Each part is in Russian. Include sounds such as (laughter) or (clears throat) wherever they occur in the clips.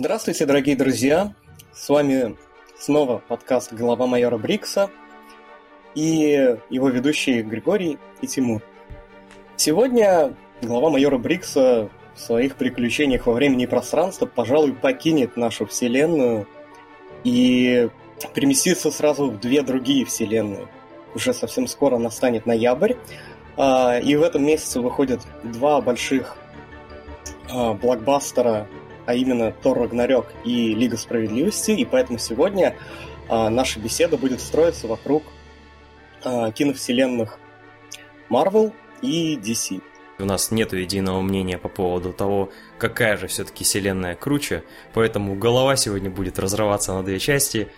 Здравствуйте, дорогие друзья! С вами снова подкаст «Голова майора Брикса» и его ведущие Григорий и Тимур. Сегодня глава майора Брикса в своих приключениях во времени и пространстве, пожалуй, покинет нашу вселенную и переместится сразу в две другие вселенные. Уже совсем скоро настанет ноябрь, а, и в этом месяце выходят два больших а, блокбастера а именно Тор Рагнарёк и Лига Справедливости, и поэтому сегодня а, наша беседа будет строиться вокруг а, киновселенных Marvel и DC. У нас нет единого мнения по поводу того, какая же все-таки вселенная круче, поэтому голова сегодня будет разрываться на две части.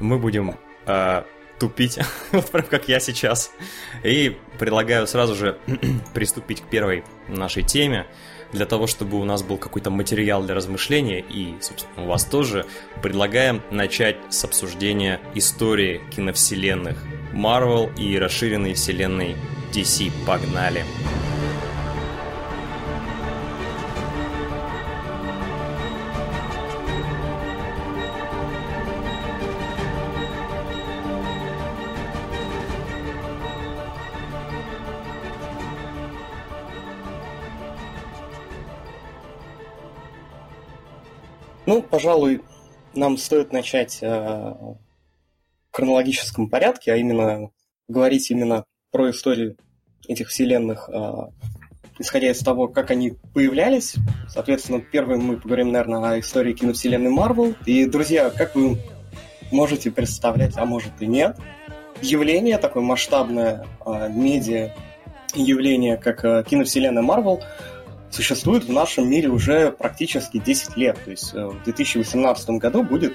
Мы будем э, тупить, (laughs) вот прям как я сейчас. И предлагаю сразу же (clears throat) приступить к первой нашей теме для того, чтобы у нас был какой-то материал для размышления, и, собственно, у вас тоже, предлагаем начать с обсуждения истории киновселенных Marvel и расширенной вселенной DC. Погнали! Погнали! Ну, пожалуй, нам стоит начать э, в хронологическом порядке, а именно говорить именно про историю этих вселенных, э, исходя из того, как они появлялись. Соответственно, первым мы поговорим, наверное, о истории киновселенной Марвел. И, друзья, как вы можете представлять, а может и нет, явление такое масштабное э, медиа явление, как киновселенная Марвел, существует в нашем мире уже практически 10 лет. То есть э, в 2018 году будет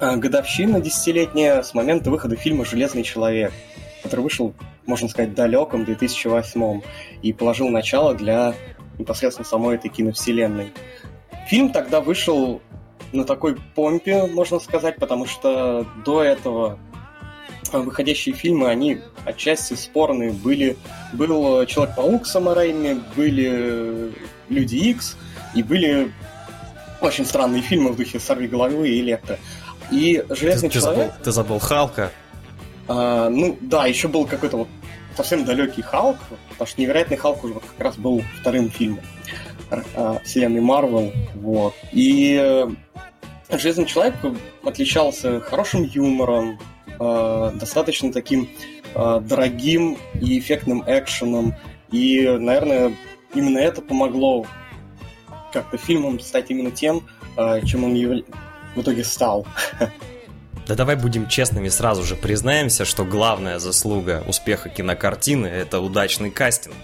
э, годовщина десятилетняя с момента выхода фильма «Железный человек», который вышел, можно сказать, далеком 2008 и положил начало для непосредственно самой этой киновселенной. Фильм тогда вышел на такой помпе, можно сказать, потому что до этого выходящие фильмы, они отчасти спорные были. Был Человек-паук с Рэйми, были Люди Икс, и были очень странные фильмы в духе Сорви головы и Электро. И Железный ты, человек... Ты забыл, ты забыл Халка? А, ну, да, еще был какой-то вот совсем далекий Халк, потому что Невероятный Халк уже вот как раз был вторым фильмом а, вселенной Марвел, вот. И э, Железный человек отличался хорошим юмором, э, достаточно таким э, дорогим и эффектным экшеном. И, наверное, именно это помогло как-то фильмом стать именно тем, э, чем он яв... в итоге стал. Да давай будем честными, сразу же признаемся, что главная заслуга успеха кинокартины – это удачный кастинг.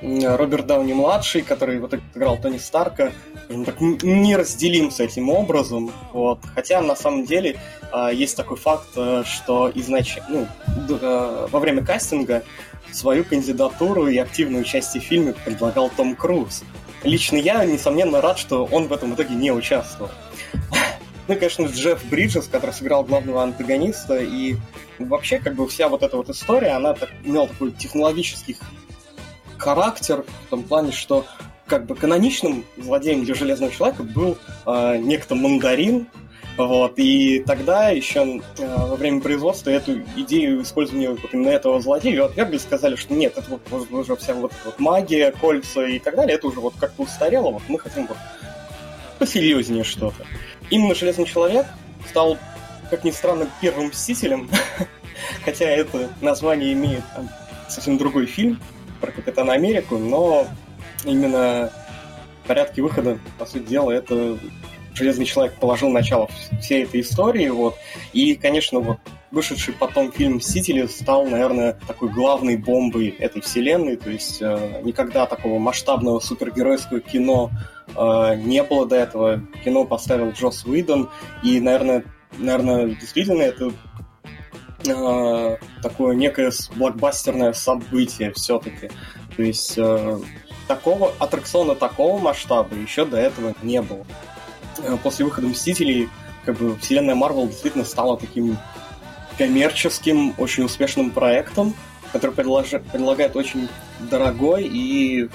Роберт Дауни младший, который вот играл Тони Старка, так, неразделим с этим образом. Вот. Хотя на самом деле а, есть такой факт, э, что изначально, ну, э, во время кастинга свою кандидатуру и активное участие в фильме предлагал Том Круз. Лично я, несомненно, рад, что он в этом итоге не участвовал. (laughs) Ну, конечно, Джефф Бриджес, который сыграл главного антагониста, и вообще, как бы, вся вот эта вот история, она так, имела такой технологический характер в том плане, что как бы каноничным злодеем для Железного Человека был э, некто Мандарин, вот, и тогда еще э, во время производства эту идею использования вот именно этого злодея отвергли, сказали, что нет, это вот уже вся вот, вот магия, кольца и так далее, это уже вот как-то устарело, вот мы хотим вот посерьезнее что-то. Именно Железный Человек стал, как ни странно, первым Мстителем, (laughs) хотя это название имеет там, совсем другой фильм, про Капитана Америку, но именно в порядке выхода, по сути дела, это Железный человек положил начало всей этой истории, вот. И, конечно, вот вышедший потом фильм «Мстители» стал, наверное, такой главной бомбой этой вселенной. То есть э, никогда такого масштабного супергеройского кино э, не было до этого. Кино поставил Джос Уидон, и, наверное, наверное, действительно это э, такое некое блокбастерное событие все-таки. То есть э, такого аттракциона такого масштаба еще до этого не было. Э, после выхода Мстителей как бы вселенная Марвел действительно стала таким коммерческим, очень успешным проектом, который предлож... предлагает очень дорогой и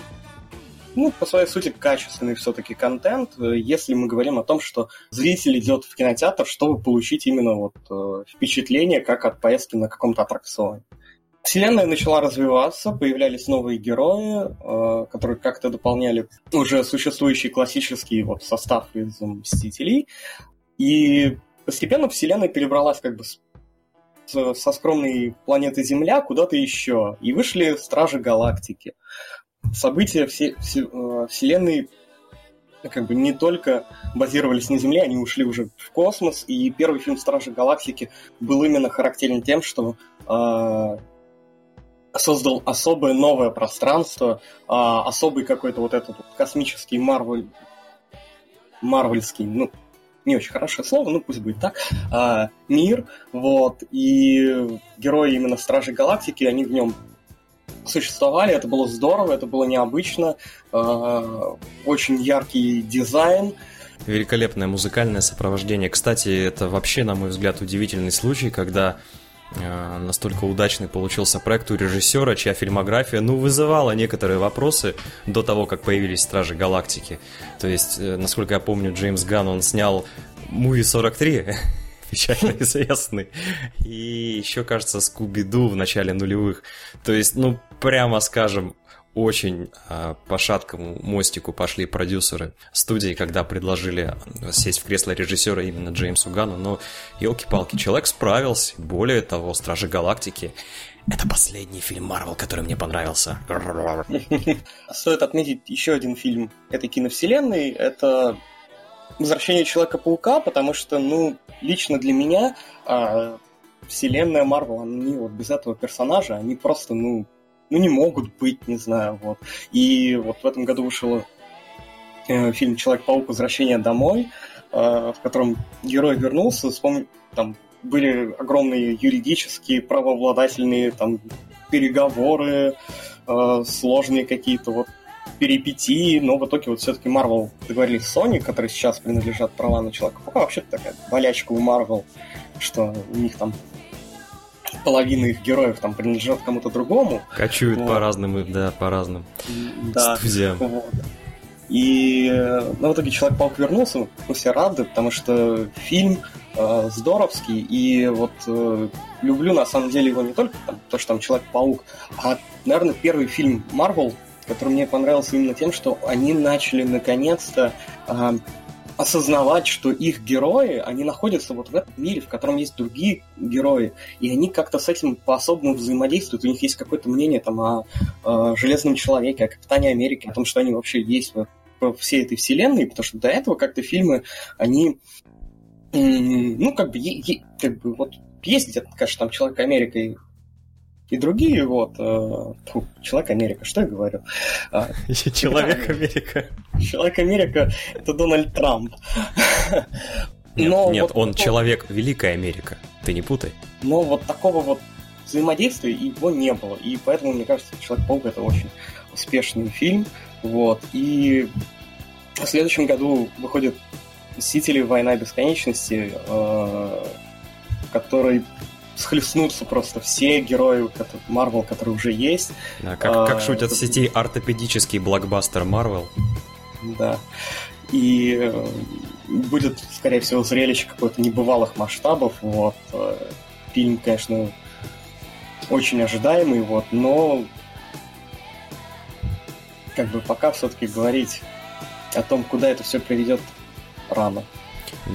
ну, по своей сути, качественный все-таки контент, э, если мы говорим о том, что зритель идет в кинотеатр, чтобы получить именно вот э, впечатление, как от поездки на каком-то аттракционе. Вселенная начала развиваться, появлялись новые герои, э, которые как-то дополняли уже существующий классический вот состав из Мстителей. И постепенно Вселенная перебралась как бы с, со скромной планеты Земля куда-то еще. И вышли Стражи Галактики. События все, все, э, Вселенной как бы не только базировались на Земле, они ушли уже в космос, и первый фильм «Стражи Галактики» был именно характерен тем, что э, создал особое новое пространство, а, особый какой-то вот этот вот космический марвель, марвельский, ну, не очень хорошее слово, ну пусть будет так, а, мир, вот, и герои именно Стражи Галактики, они в нем существовали, это было здорово, это было необычно, а, очень яркий дизайн, Великолепное музыкальное сопровождение. Кстати, это вообще, на мой взгляд, удивительный случай, когда настолько удачный получился проект у режиссера, чья фильмография, ну, вызывала некоторые вопросы до того, как появились Стражи Галактики. То есть, э, насколько я помню, Джеймс Ганн, он снял Муви 43, (laughs) печально известный, и еще, кажется, Скуби-Ду в начале нулевых. То есть, ну, прямо скажем, очень э, по шаткому мостику пошли продюсеры студии, когда предложили сесть в кресло режиссера именно Джеймсу Гану, но елки-палки, человек справился. Более того, Стражи Галактики это последний фильм Марвел, который мне понравился. (laughs) Стоит отметить еще один фильм этой киновселенной. Это «Возвращение Человека-паука», потому что, ну, лично для меня э, вселенная Марвел, они вот без этого персонажа, они просто, ну, ну, не могут быть, не знаю, вот. И вот в этом году вышел э, фильм «Человек-паук. Возвращение домой», э, в котором герой вернулся, вспом... там были огромные юридические, правообладательные там переговоры, э, сложные какие-то вот перипетии, но в итоге вот все-таки Marvel договорились с Sony, которые сейчас принадлежат права на Человека-паука, вообще такая болячка у Marvel, что у них там половина их героев там принадлежат кому-то другому. Кочуют вот. по разным, да, по разным да. студиям. Вот. И ну, в итоге Человек-паук вернулся, мы все рады, потому что фильм э, здоровский, и вот э, люблю на самом деле его не только там, то, что там Человек-паук, а, наверное, первый фильм Марвел, который мне понравился именно тем, что они начали наконец-то э, осознавать, что их герои, они находятся вот в этом мире, в котором есть другие герои, и они как-то с этим по-особому взаимодействуют. У них есть какое-то мнение там о, о Железном Человеке, о Капитане Америки, о том, что они вообще есть во, всей этой вселенной, потому что до этого как-то фильмы, они ну, как бы, как бы вот есть где-то, конечно, там Человек Америка и другие, вот, э, Человек Америка, что я говорю? А, (laughs) Человек Америка. Человек Америка — это Дональд Трамп. Нет, Но нет вот он такого... человек Великая Америка, ты не путай. Но вот такого вот взаимодействия его не было, и поэтому, мне кажется, Человек-паук — это очень успешный фильм, вот, и в следующем году выходит «Мстители. Война бесконечности», э, который схлестнутся просто все герои Марвел, которые уже есть. Да, как, а, как шутят в сети ортопедический блокбастер Марвел. Да. И э, будет, скорее всего, зрелище какое-то небывалых масштабов. Вот. Э, фильм, конечно, очень ожидаемый, вот, но как бы пока все-таки говорить о том, куда это все приведет, рано.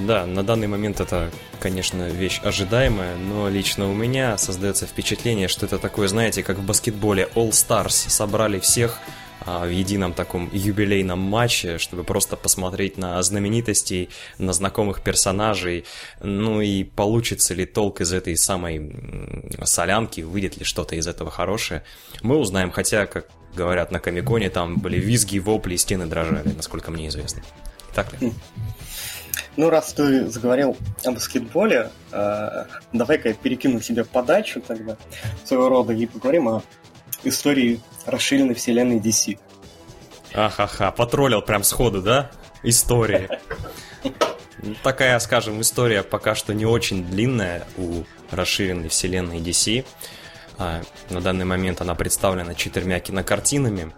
Да, на данный момент это, конечно, вещь ожидаемая, но лично у меня создается впечатление, что это такое, знаете, как в баскетболе All Stars собрали всех а, в едином таком юбилейном матче, чтобы просто посмотреть на знаменитостей, на знакомых персонажей, ну и получится ли толк из этой самой солянки, выйдет ли что-то из этого хорошее, мы узнаем, хотя, как говорят на Комиконе, там были визги, вопли, стены дрожали, насколько мне известно. Так ли? Ну, раз ты заговорил о баскетболе, э, давай-ка я перекину себе подачу тогда своего рода и поговорим о истории расширенной вселенной DC. Ахаха, потроллил прям сходу, да? История. Такая, скажем, история пока что не очень длинная у расширенной вселенной DC. А, на данный момент она представлена четырьмя кинокартинами.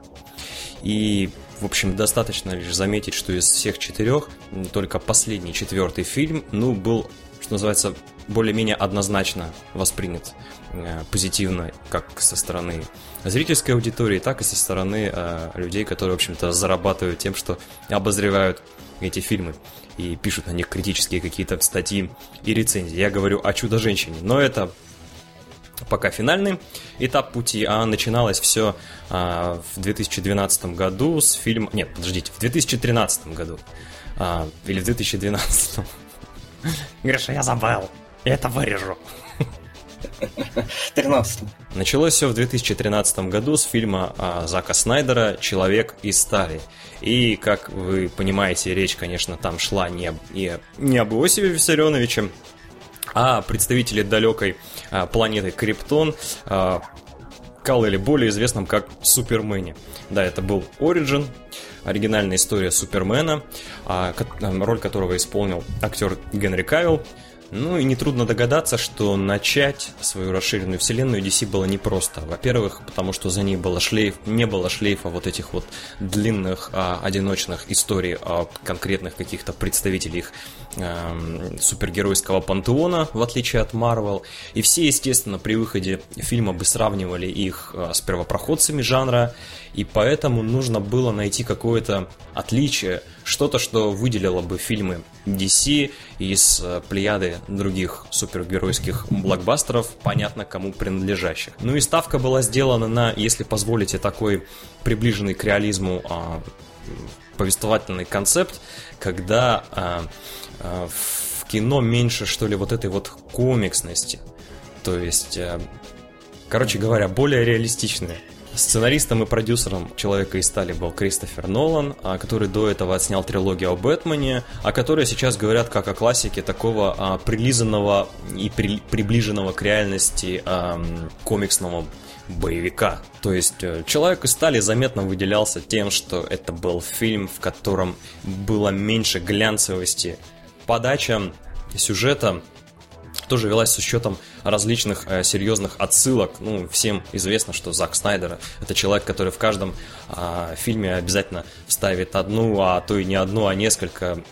И В общем, достаточно лишь заметить, что из всех четырех только последний четвертый фильм, ну, был, что называется, более-менее однозначно воспринят э, позитивно, как со стороны зрительской аудитории, так и со стороны э, людей, которые, в общем-то, зарабатывают тем, что обозревают эти фильмы и пишут на них критические какие-то статьи и рецензии. Я говорю о «Чудо-женщине», но это пока финальный этап пути, а начиналось все а, в 2012 году с фильма... Нет, подождите, в 2013 году. А, или в 2012. (laughs) Гриша, я забыл. Я это вырежу. 13 Началось все в 2013 году с фильма а, Зака Снайдера «Человек из стали». И, как вы понимаете, речь, конечно, там шла не, не, не об Иосифе Виссарионовиче, а представители далекой а, планеты Криптон, а, Кал или более известным как Супермене. Да, это был Origin, оригинальная история Супермена, а, роль которого исполнил актер Генри Кавилл. Ну и нетрудно догадаться, что начать свою расширенную вселенную DC было непросто. Во-первых, потому что за ней было шлейф, не было шлейфа вот этих вот длинных а, одиночных историй о конкретных каких-то представителей их э, супергеройского пантеона, в отличие от Марвел. И все, естественно, при выходе фильма бы сравнивали их э, с первопроходцами жанра, и поэтому нужно было найти какое-то отличие, что-то, что выделило бы фильмы DC из э, плеяды других супергеройских блокбастеров, понятно кому принадлежащих. Ну и ставка была сделана на, если позволите, такой приближенный к реализму а, повествовательный концепт, когда а, а, в кино меньше, что ли, вот этой вот комиксности. То есть, а, короче говоря, более реалистичные Сценаристом и продюсером «Человека из стали» был Кристофер Нолан, а, который до этого отснял трилогию о Бэтмене, о которой сейчас говорят как о классике такого а, прилизанного и при, приближенного к реальности а, комиксного боевика. То есть э, «Человек из стали» заметно выделялся тем, что это был фильм, в котором было меньше глянцевости. Подача сюжета тоже велась с учетом различных э, серьезных отсылок. Ну, всем известно, что Зак Снайдер это человек, который в каждом э, фильме обязательно вставит одну, а то и не одну, а несколько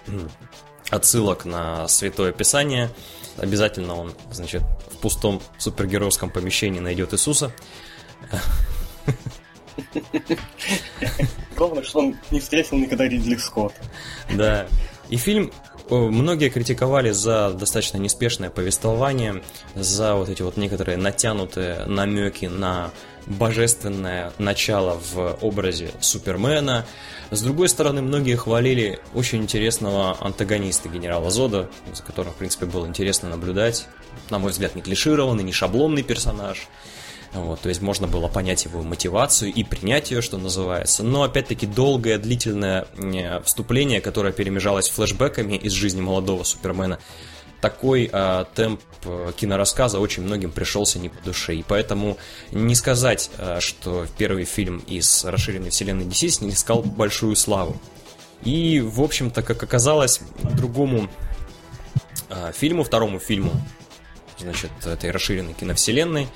отсылок на Святое Писание. Обязательно он, значит, в пустом супергеройском помещении найдет Иисуса. Главное, что он не встретил никогда Ридли Скотта. Да. И фильм Многие критиковали за достаточно неспешное повествование, за вот эти вот некоторые натянутые намеки на божественное начало в образе Супермена. С другой стороны, многие хвалили очень интересного антагониста генерала Зода, за которым, в принципе, было интересно наблюдать. На мой взгляд, не клишированный, не шаблонный персонаж. Вот, то есть можно было понять его мотивацию и принять ее, что называется. Но опять-таки долгое, длительное вступление, которое перемежалось флешбеками из жизни молодого Супермена, такой э, темп э, кинорассказа очень многим пришелся не по душе. И поэтому не сказать, э, что первый фильм из расширенной вселенной DC снискал большую славу. И, в общем-то, как оказалось, другому э, фильму, второму фильму, значит, этой расширенной киновселенной,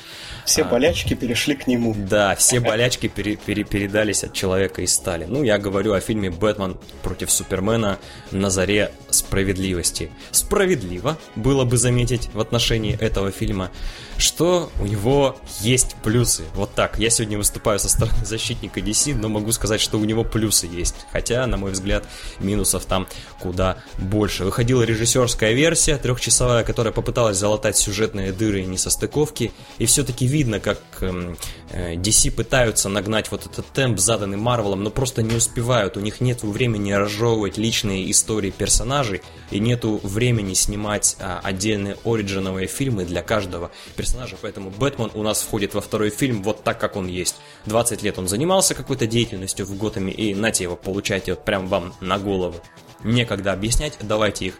все а, болячки перешли к нему. Да, все болячки пере, пере, передались от человека из стали. Ну, я говорю о фильме «Бэтмен против Супермена на заре справедливости». Справедливо было бы заметить в отношении этого фильма, что у него есть плюсы. Вот так. Я сегодня выступаю со стороны (laughs) защитника DC, но могу сказать, что у него плюсы есть. Хотя, на мой взгляд, минусов там куда больше. Выходила режиссерская версия, трехчасовая, которая попыталась залатать сюжетные дыры и несостыковки, и все-таки видно, как эм, э, DC пытаются нагнать вот этот темп, заданный Марвелом, но просто не успевают. У них нет времени разжевывать личные истории персонажей, и нету времени снимать а, отдельные оригиновые фильмы для каждого персонажа, поэтому Бэтмен у нас входит во второй фильм вот так, как он есть. 20 лет он занимался какой-то деятельностью в Готэме, и нате его, получайте вот прям вам на голову. Некогда объяснять, давайте их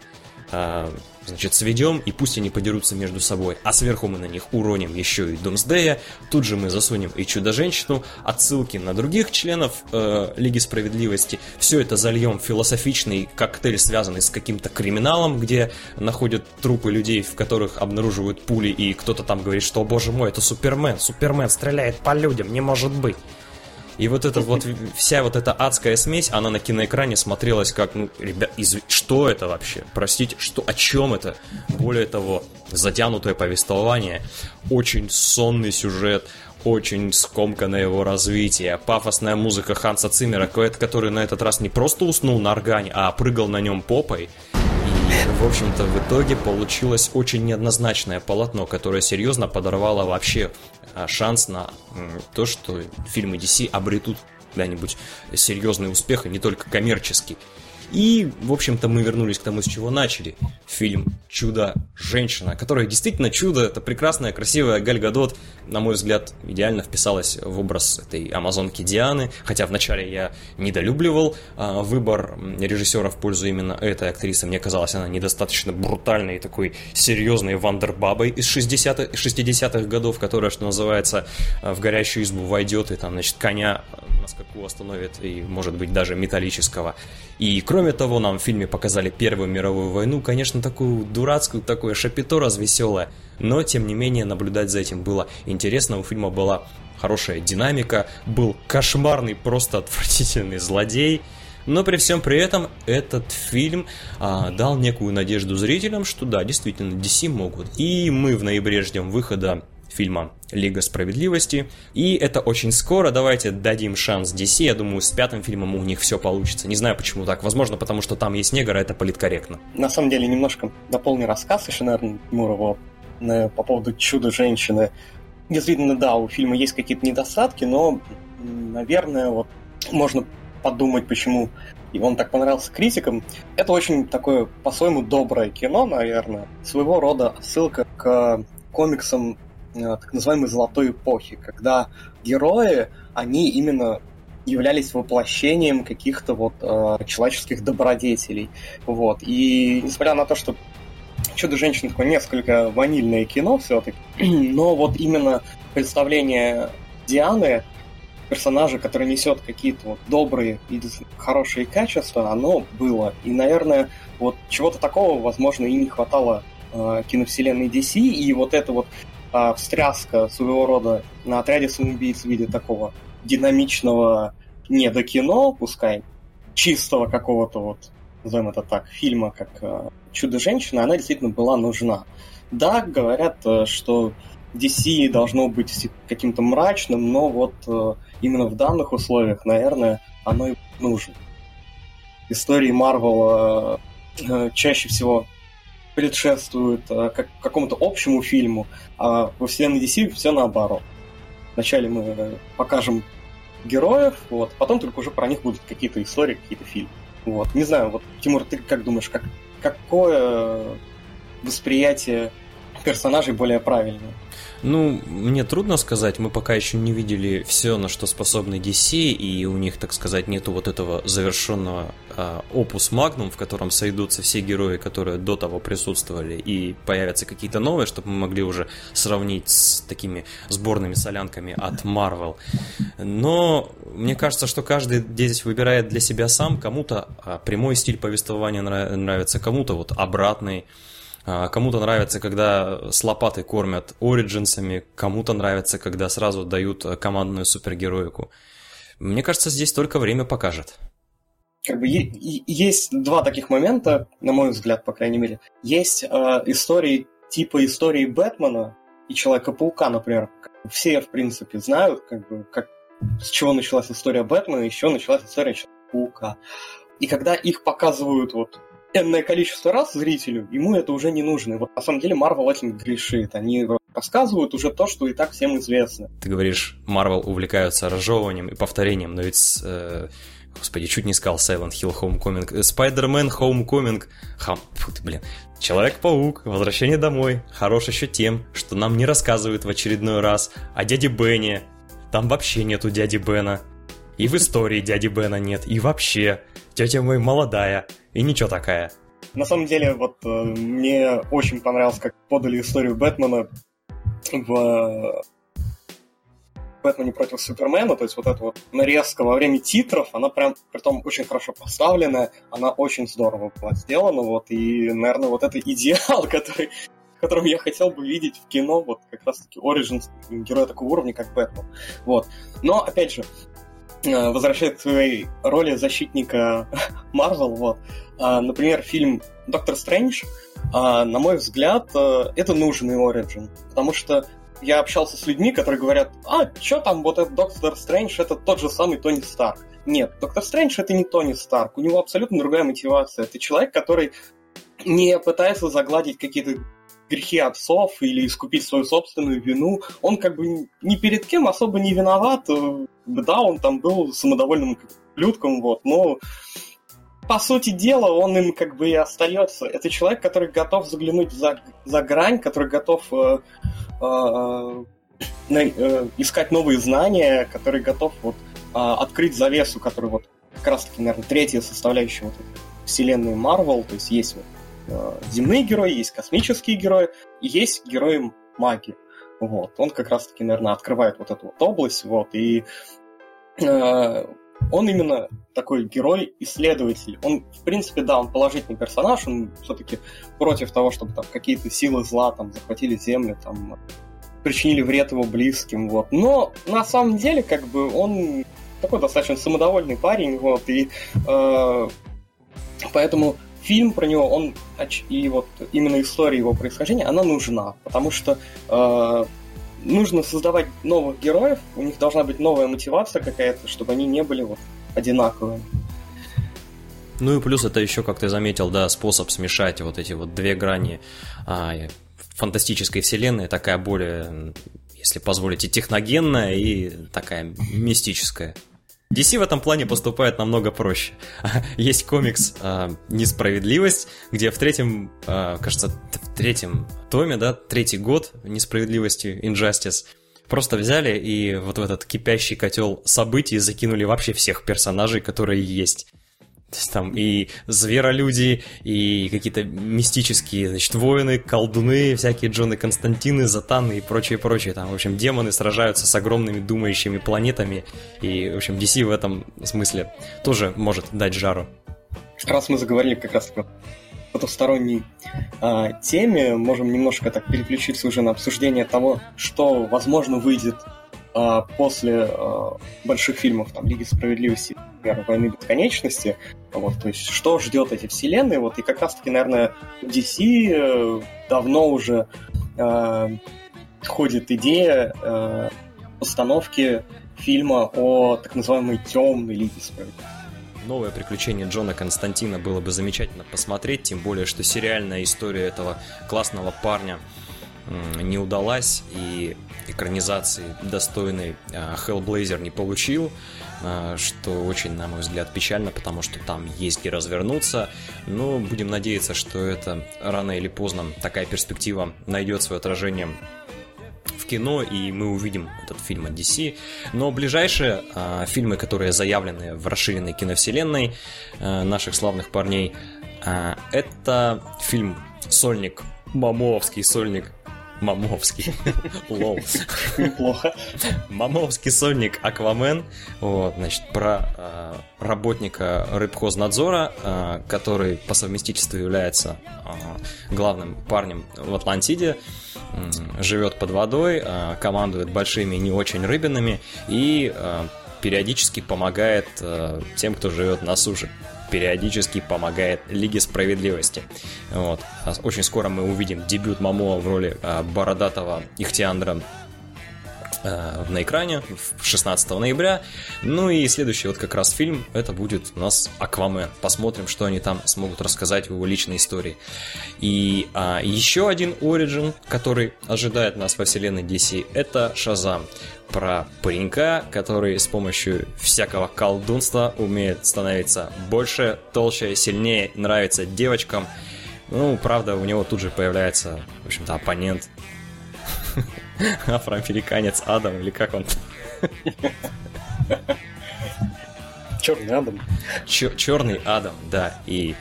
а, значит, сведем, и пусть они подерутся между собой. А сверху мы на них уроним еще и Думсдея, тут же мы засунем и Чудо-женщину, отсылки на других членов э, Лиги Справедливости. Все это зальем в философичный коктейль, связанный с каким-то криминалом, где находят трупы людей, в которых обнаруживают пули, и кто-то там говорит, что, боже мой, это Супермен, Супермен стреляет по людям, не может быть. И вот эта вот вся вот эта адская смесь, она на киноэкране смотрелась как, ну, ребят, из... что это вообще? Простите, что, о чем это? Более того, затянутое повествование, очень сонный сюжет, очень скомканное его развитие, пафосная музыка Ханса Циммера, который на этот раз не просто уснул на органе, а прыгал на нем попой. И, в общем-то, в итоге получилось очень неоднозначное полотно, которое серьезно подорвало вообще шанс на то, что фильмы DC обретут когда-нибудь серьезный успех, и не только коммерческий. И, в общем-то, мы вернулись к тому, с чего начали. Фильм «Чудо-женщина», которая действительно чудо, это прекрасная, красивая Галь Гадот, на мой взгляд, идеально вписалась в образ этой амазонки Дианы, хотя вначале я недолюбливал а, выбор режиссера в пользу именно этой актрисы. Мне казалось, она недостаточно брутальной и такой серьезной вандербабой из 60-х, 60-х годов, которая, что называется, в горящую избу войдет и там, значит, коня на скаку остановит, и, может быть, даже металлического. И, кроме того, нам в фильме показали Первую мировую войну, конечно, такую дурацкую, такое шапито развеселое, но, тем не менее, наблюдать за этим было интересно. У фильма была хорошая динамика, был кошмарный, просто отвратительный злодей, но при всем при этом этот фильм а, дал некую надежду зрителям, что да, действительно, DC могут. И мы в ноябре ждем выхода фильма Лига Справедливости. И это очень скоро, давайте дадим шанс DC, я думаю, с пятым фильмом у них все получится. Не знаю, почему так. Возможно, потому что там есть негр, а это политкорректно. На самом деле, немножко дополню рассказ еще, наверное, Мурова по поводу чуда-женщины. Действительно, да, у фильма есть какие-то недостатки, но, наверное, вот можно подумать, почему и он так понравился критикам. Это очень такое, по-своему, доброе кино, наверное. Своего рода ссылка к комиксам так называемой золотой эпохи, когда герои, они именно являлись воплощением каких-то вот э, человеческих добродетелей. Вот. И несмотря на то, что Чудо-женщина такое несколько ванильное кино все-таки, (clears throat) но вот именно представление Дианы, персонажа, который несет какие-то вот добрые и хорошие качества, оно было. И, наверное, вот чего-то такого, возможно, и не хватало э, киновселенной DC, и вот это вот а, встряска своего рода на отряде самоубийц в виде такого динамичного не до кино, пускай чистого какого-то вот, назовем это так, фильма, как э, «Чудо-женщина», она действительно была нужна. Да, говорят, э, что DC должно быть каким-то мрачным, но вот э, именно в данных условиях, наверное, оно и нужно. Истории Марвела э, чаще всего предшествует э, как, какому-то общему фильму, а во вселенной DC все наоборот. Вначале мы покажем героев, вот, потом только уже про них будут какие-то истории, какие-то фильмы. Вот. Не знаю, вот, Тимур, ты как думаешь, как, какое восприятие персонажей более правильное? Ну, мне трудно сказать, мы пока еще не видели все, на что способны DC, и у них, так сказать, нету вот этого завершенного опус а, магнум, в котором сойдутся все герои, которые до того присутствовали, и появятся какие-то новые, чтобы мы могли уже сравнить с такими сборными солянками от Marvel. Но мне кажется, что каждый здесь выбирает для себя сам, кому-то а, прямой стиль повествования нравится, кому-то вот обратный. А, кому-то нравится, когда с лопатой кормят ориджинсами, кому-то нравится, когда сразу дают э, командную супергероику. Мне кажется, здесь только время покажет. Как бы есть два таких момента, на мой взгляд, по крайней мере. Есть э, истории типа истории Бэтмена и Человека-паука, например. Все, в принципе, знают, как бы, как, с чего началась история Бэтмена, еще началась история Человека-паука. И когда их показывают вот энное количество раз зрителю, ему это уже не нужно. Вот на самом деле Марвел этим грешит. Они рассказывают уже то, что и так всем известно. Ты говоришь, Марвел увлекаются разжевыванием и повторением, но ведь... Э... Господи, чуть не сказал Silent Hill Homecoming. Spider-Man Homecoming. Хам... Фу ты, блин. Человек-паук, возвращение домой. Хорош еще тем, что нам не рассказывают в очередной раз о дяде Бене. Там вообще нету дяди Бена. И в истории дяди Бена нет. И вообще, тетя мой молодая. И ничего такая. На самом деле, вот э, мне очень понравилось, как подали историю Бэтмена в Бэтмене против Супермена, то есть вот эта вот нарезка во время титров, она прям, при том очень хорошо поставленная, она очень здорово была сделана, вот, и, наверное, вот это идеал, (laughs) который которым я хотел бы видеть в кино, вот как раз-таки Origins, героя такого уровня, как Бэтмен. Вот. Но, опять же, э, возвращает к своей роли защитника (laughs) Марвел. Вот. А, например, фильм «Доктор Стрэндж», а, на мой взгляд, э, это нужный Origin, потому что я общался с людьми, которые говорят, а, что там, вот этот Доктор Стрэндж, это тот же самый Тони Старк. Нет, Доктор Стрэндж это не Тони Старк, у него абсолютно другая мотивация. Это человек, который не пытается загладить какие-то грехи отцов или искупить свою собственную вину. Он как бы ни перед кем особо не виноват. Да, он там был самодовольным людком, вот, но по сути дела он им как бы и остается. Это человек, который готов заглянуть за, за грань, который готов э, э, э, искать новые знания, который готов вот э, открыть завесу, который вот как раз-таки, наверное, третья составляющая вот вселенной Марвел, то есть есть вот земные герои, есть космические герои, и есть герои магии. Вот. Он как раз-таки, наверное, открывает вот эту вот область, вот, и э, он именно такой герой-исследователь. Он, в принципе, да, он положительный персонаж, он все-таки против того, чтобы там какие-то силы зла там захватили Землю, там причинили вред его близким, вот. Но на самом деле, как бы, он такой достаточно самодовольный парень, вот, и э, поэтому фильм про него, он и вот именно история его происхождения, она нужна, потому что э, нужно создавать новых героев, у них должна быть новая мотивация какая-то, чтобы они не были вот одинаковыми. Ну и плюс это еще, как ты заметил, да, способ смешать вот эти вот две грани а, фантастической вселенной, такая более, если позволите, техногенная и такая мистическая. DC в этом плане поступает намного проще. (laughs) Есть комикс э, «Несправедливость», где в третьем, э, кажется, в третьем томе, да, третий год «Несправедливости», «Injustice», просто взяли и вот в этот кипящий котел событий закинули вообще всех персонажей, которые есть. То есть там и зверолюди, и какие-то мистические, значит, воины, колдуны, всякие Джоны Константины, Затаны и прочее, прочее. Там, в общем, демоны сражаются с огромными думающими планетами. И, в общем, DC в этом смысле тоже может дать жару. Раз мы заговорили как раз про потусторонней а, теме, можем немножко так переключиться уже на обсуждение того, что, возможно, выйдет а, после а, больших фильмов там Лиги справедливости, например, Войны бесконечности, вот, то есть что ждет эти вселенные, вот, и как раз-таки, наверное, DC э, давно уже э, ходит идея э, постановки фильма о так называемой темной Лиге справедливости. Новое приключение Джона Константина было бы замечательно посмотреть, тем более, что сериальная история этого классного парня не удалась, и экранизации достойной а, Hellblazer не получил, а, что очень, на мой взгляд, печально, потому что там есть где развернуться, но будем надеяться, что это рано или поздно такая перспектива найдет свое отражение в кино, и мы увидим этот фильм от DC. Но ближайшие э, фильмы, которые заявлены в расширенной киновселенной э, наших славных парней, э, это фильм «Сольник», Мамовский сольник Мамовский. (laughs) Лол. Неплохо. Мамовский сольник Аквамен. Вот, значит, про э, работника рыбхознадзора, э, который по совместительству является э, главным парнем в Атлантиде, э, живет под водой, э, командует большими не очень рыбинами и э, периодически помогает э, тем, кто живет на суше периодически помогает Лиге Справедливости. Вот. А очень скоро мы увидим дебют Мамо в роли а, бородатого Ихтиандра а, на экране 16 ноября. Ну и следующий вот как раз фильм, это будет у нас Аквамен. Посмотрим, что они там смогут рассказать в его личной истории. И а, еще один Origin, который ожидает нас во вселенной DC, это Шазам про паренька, который с помощью всякого колдунства умеет становиться больше, толще, сильнее, нравится девочкам. Ну, правда, у него тут же появляется, в общем-то, оппонент. (laughs) Афроамериканец Адам, или как он? Черный Адам. Черный Адам, да. И,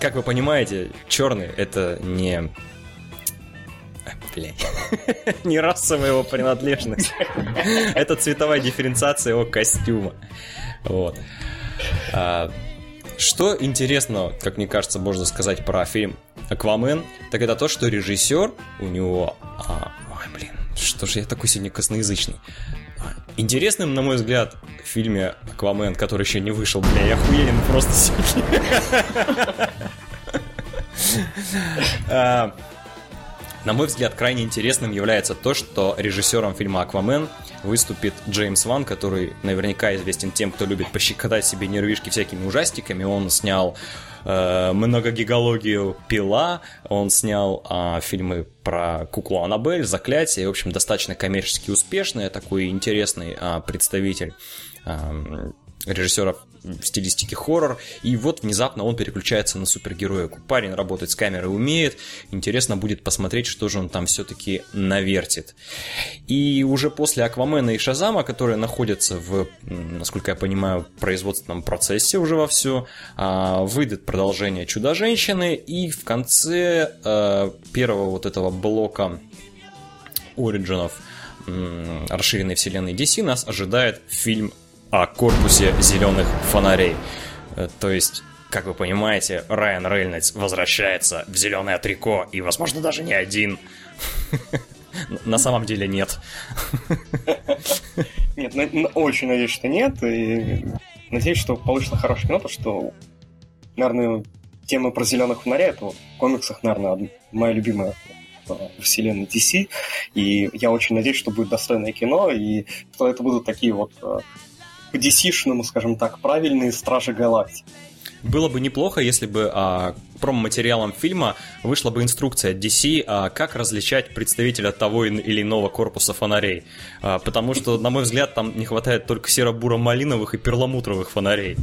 как вы понимаете, черный это не блядь. (laughs) Не расовая его принадлежность. (laughs) Это цветовая дифференциация его костюма. Вот. А, что интересно, как мне кажется, можно сказать про фильм «Аквамен», так это то, что режиссер у него... А, что же я такой сегодня косноязычный? Интересным, на мой взгляд, в фильме «Аквамен», который еще не вышел, бля, я охуенен просто сегодня. А, на мой взгляд, крайне интересным является то, что режиссером фильма «Аквамен» выступит Джеймс Ван, который наверняка известен тем, кто любит пощекотать себе нервишки всякими ужастиками. Он снял э, многогигалогию «Пила», он снял э, фильмы про куклу Аннабель, «Заклятие», в общем, достаточно коммерчески успешный, такой интересный э, представитель э, режиссеров в стилистике хоррор, и вот внезапно он переключается на супергероику. Парень работать с камерой умеет, интересно будет посмотреть, что же он там все-таки навертит. И уже после Аквамена и Шазама, которые находятся в, насколько я понимаю, производственном процессе уже во все, а, выйдет продолжение Чудо-женщины, и в конце а, первого вот этого блока Ориджинов расширенной вселенной DC нас ожидает фильм о корпусе зеленых фонарей. Э, то есть, как вы понимаете, Райан Рейнольдс возвращается в зеленое трико, и, возможно, даже не один. (laughs) На самом деле нет. (laughs) Нет, очень надеюсь, что нет, и надеюсь, что получится хорошее кино, потому что, наверное, тема про зеленых фонарей, это в комиксах, наверное, моя любимая вселенной DC, и я очень надеюсь, что будет достойное кино, и что это будут такие вот э, по DC-шному, скажем так, правильные Стражи Галактики. Было бы неплохо, если бы а, промо-материалом фильма вышла бы инструкция от DC, а, как различать представителя того или иного корпуса фонарей. А, потому что, на мой взгляд, там не хватает только серо-буро-малиновых и перламутровых фонарей.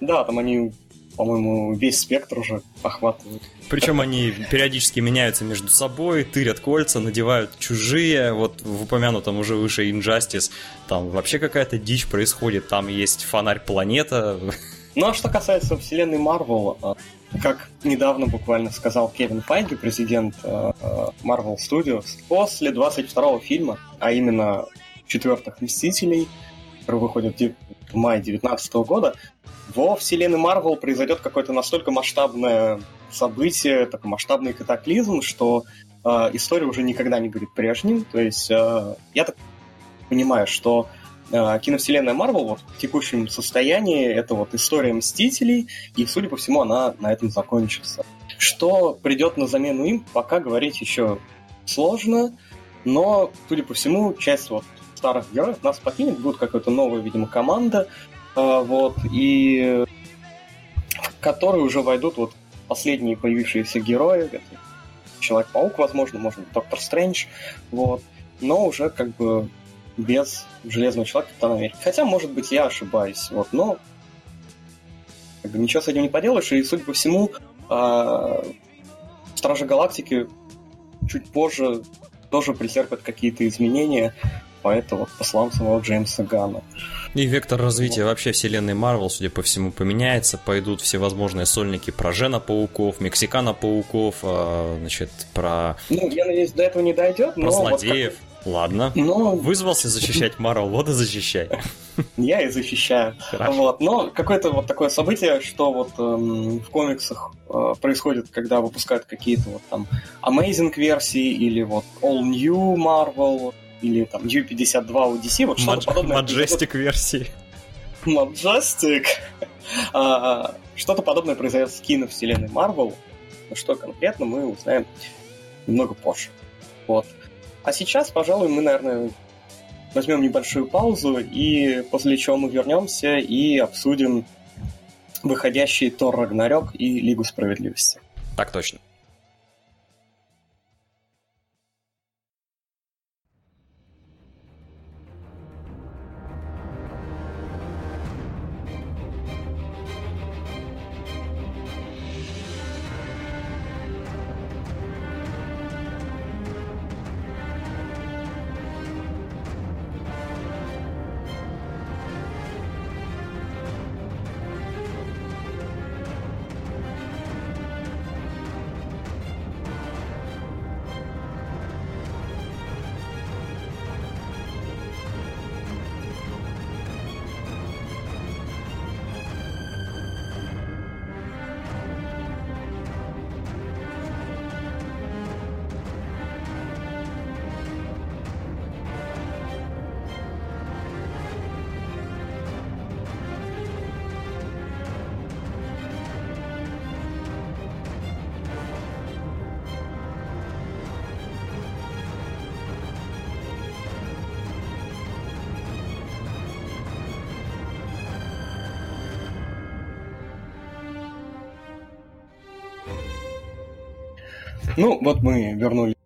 Да, там они по-моему, весь спектр уже охватывают. Причем они периодически меняются между собой, тырят кольца, надевают чужие. Вот в упомянутом уже выше Injustice там вообще какая-то дичь происходит. Там есть фонарь планета. Ну а что касается вселенной Марвел, а, как недавно буквально сказал Кевин Файги, президент а, а, Marvel Studios, после 22-го фильма, а именно четвертых Мстителей, который выходит в мае 2019 года, во вселенной Марвел произойдет какое-то настолько масштабное событие, такой масштабный катаклизм, что э, история уже никогда не будет прежним. То есть э, я так понимаю, что э, киновселенная Марвел вот, в текущем состоянии это вот история Мстителей, и, судя по всему, она на этом закончится. Что придет на замену им, пока говорить еще сложно, но, судя по всему, часть вот старых героев нас покинет, будет какая-то новая, видимо, команда, вот, и в которые уже войдут вот последние появившиеся герои, Человек-паук, возможно, может быть, Доктор Стрэндж, вот, но уже как бы без Железного Человека Капитана Америки. Хотя, может быть, я ошибаюсь, вот, но как бы, ничего с этим не поделаешь, и, судя по всему, э, Стражи Галактики чуть позже тоже претерпят какие-то изменения, по этому, по словам самого Джеймса Ганна. И вектор развития вообще вселенной Марвел, судя по всему, поменяется. Пойдут всевозможные сольники про Жена-пауков, Мексикана-пауков, а, значит, про... Ну, я надеюсь, до этого не дойдет, Про злодеев. Вот как... Ладно. Но... Вызвался защищать (laughs) Марвел, вот и защищай. Я и защищаю. Хорошо. Вот. Но какое-то вот такое событие, что вот эм, в комиксах э, происходит, когда выпускают какие-то вот там Amazing версии или вот All New Marvel, или там U52 у DC, вот что-то подобное. Majestic версии. Majestic. а, что-то подобное произойдет с киновселенной Marvel, но что конкретно мы узнаем немного позже. Вот. А сейчас, пожалуй, мы, наверное, возьмем небольшую паузу, и после чего мы вернемся и обсудим выходящий Тор Рагнарёк и Лигу Справедливости. Так точно. Ну, вот мы вернули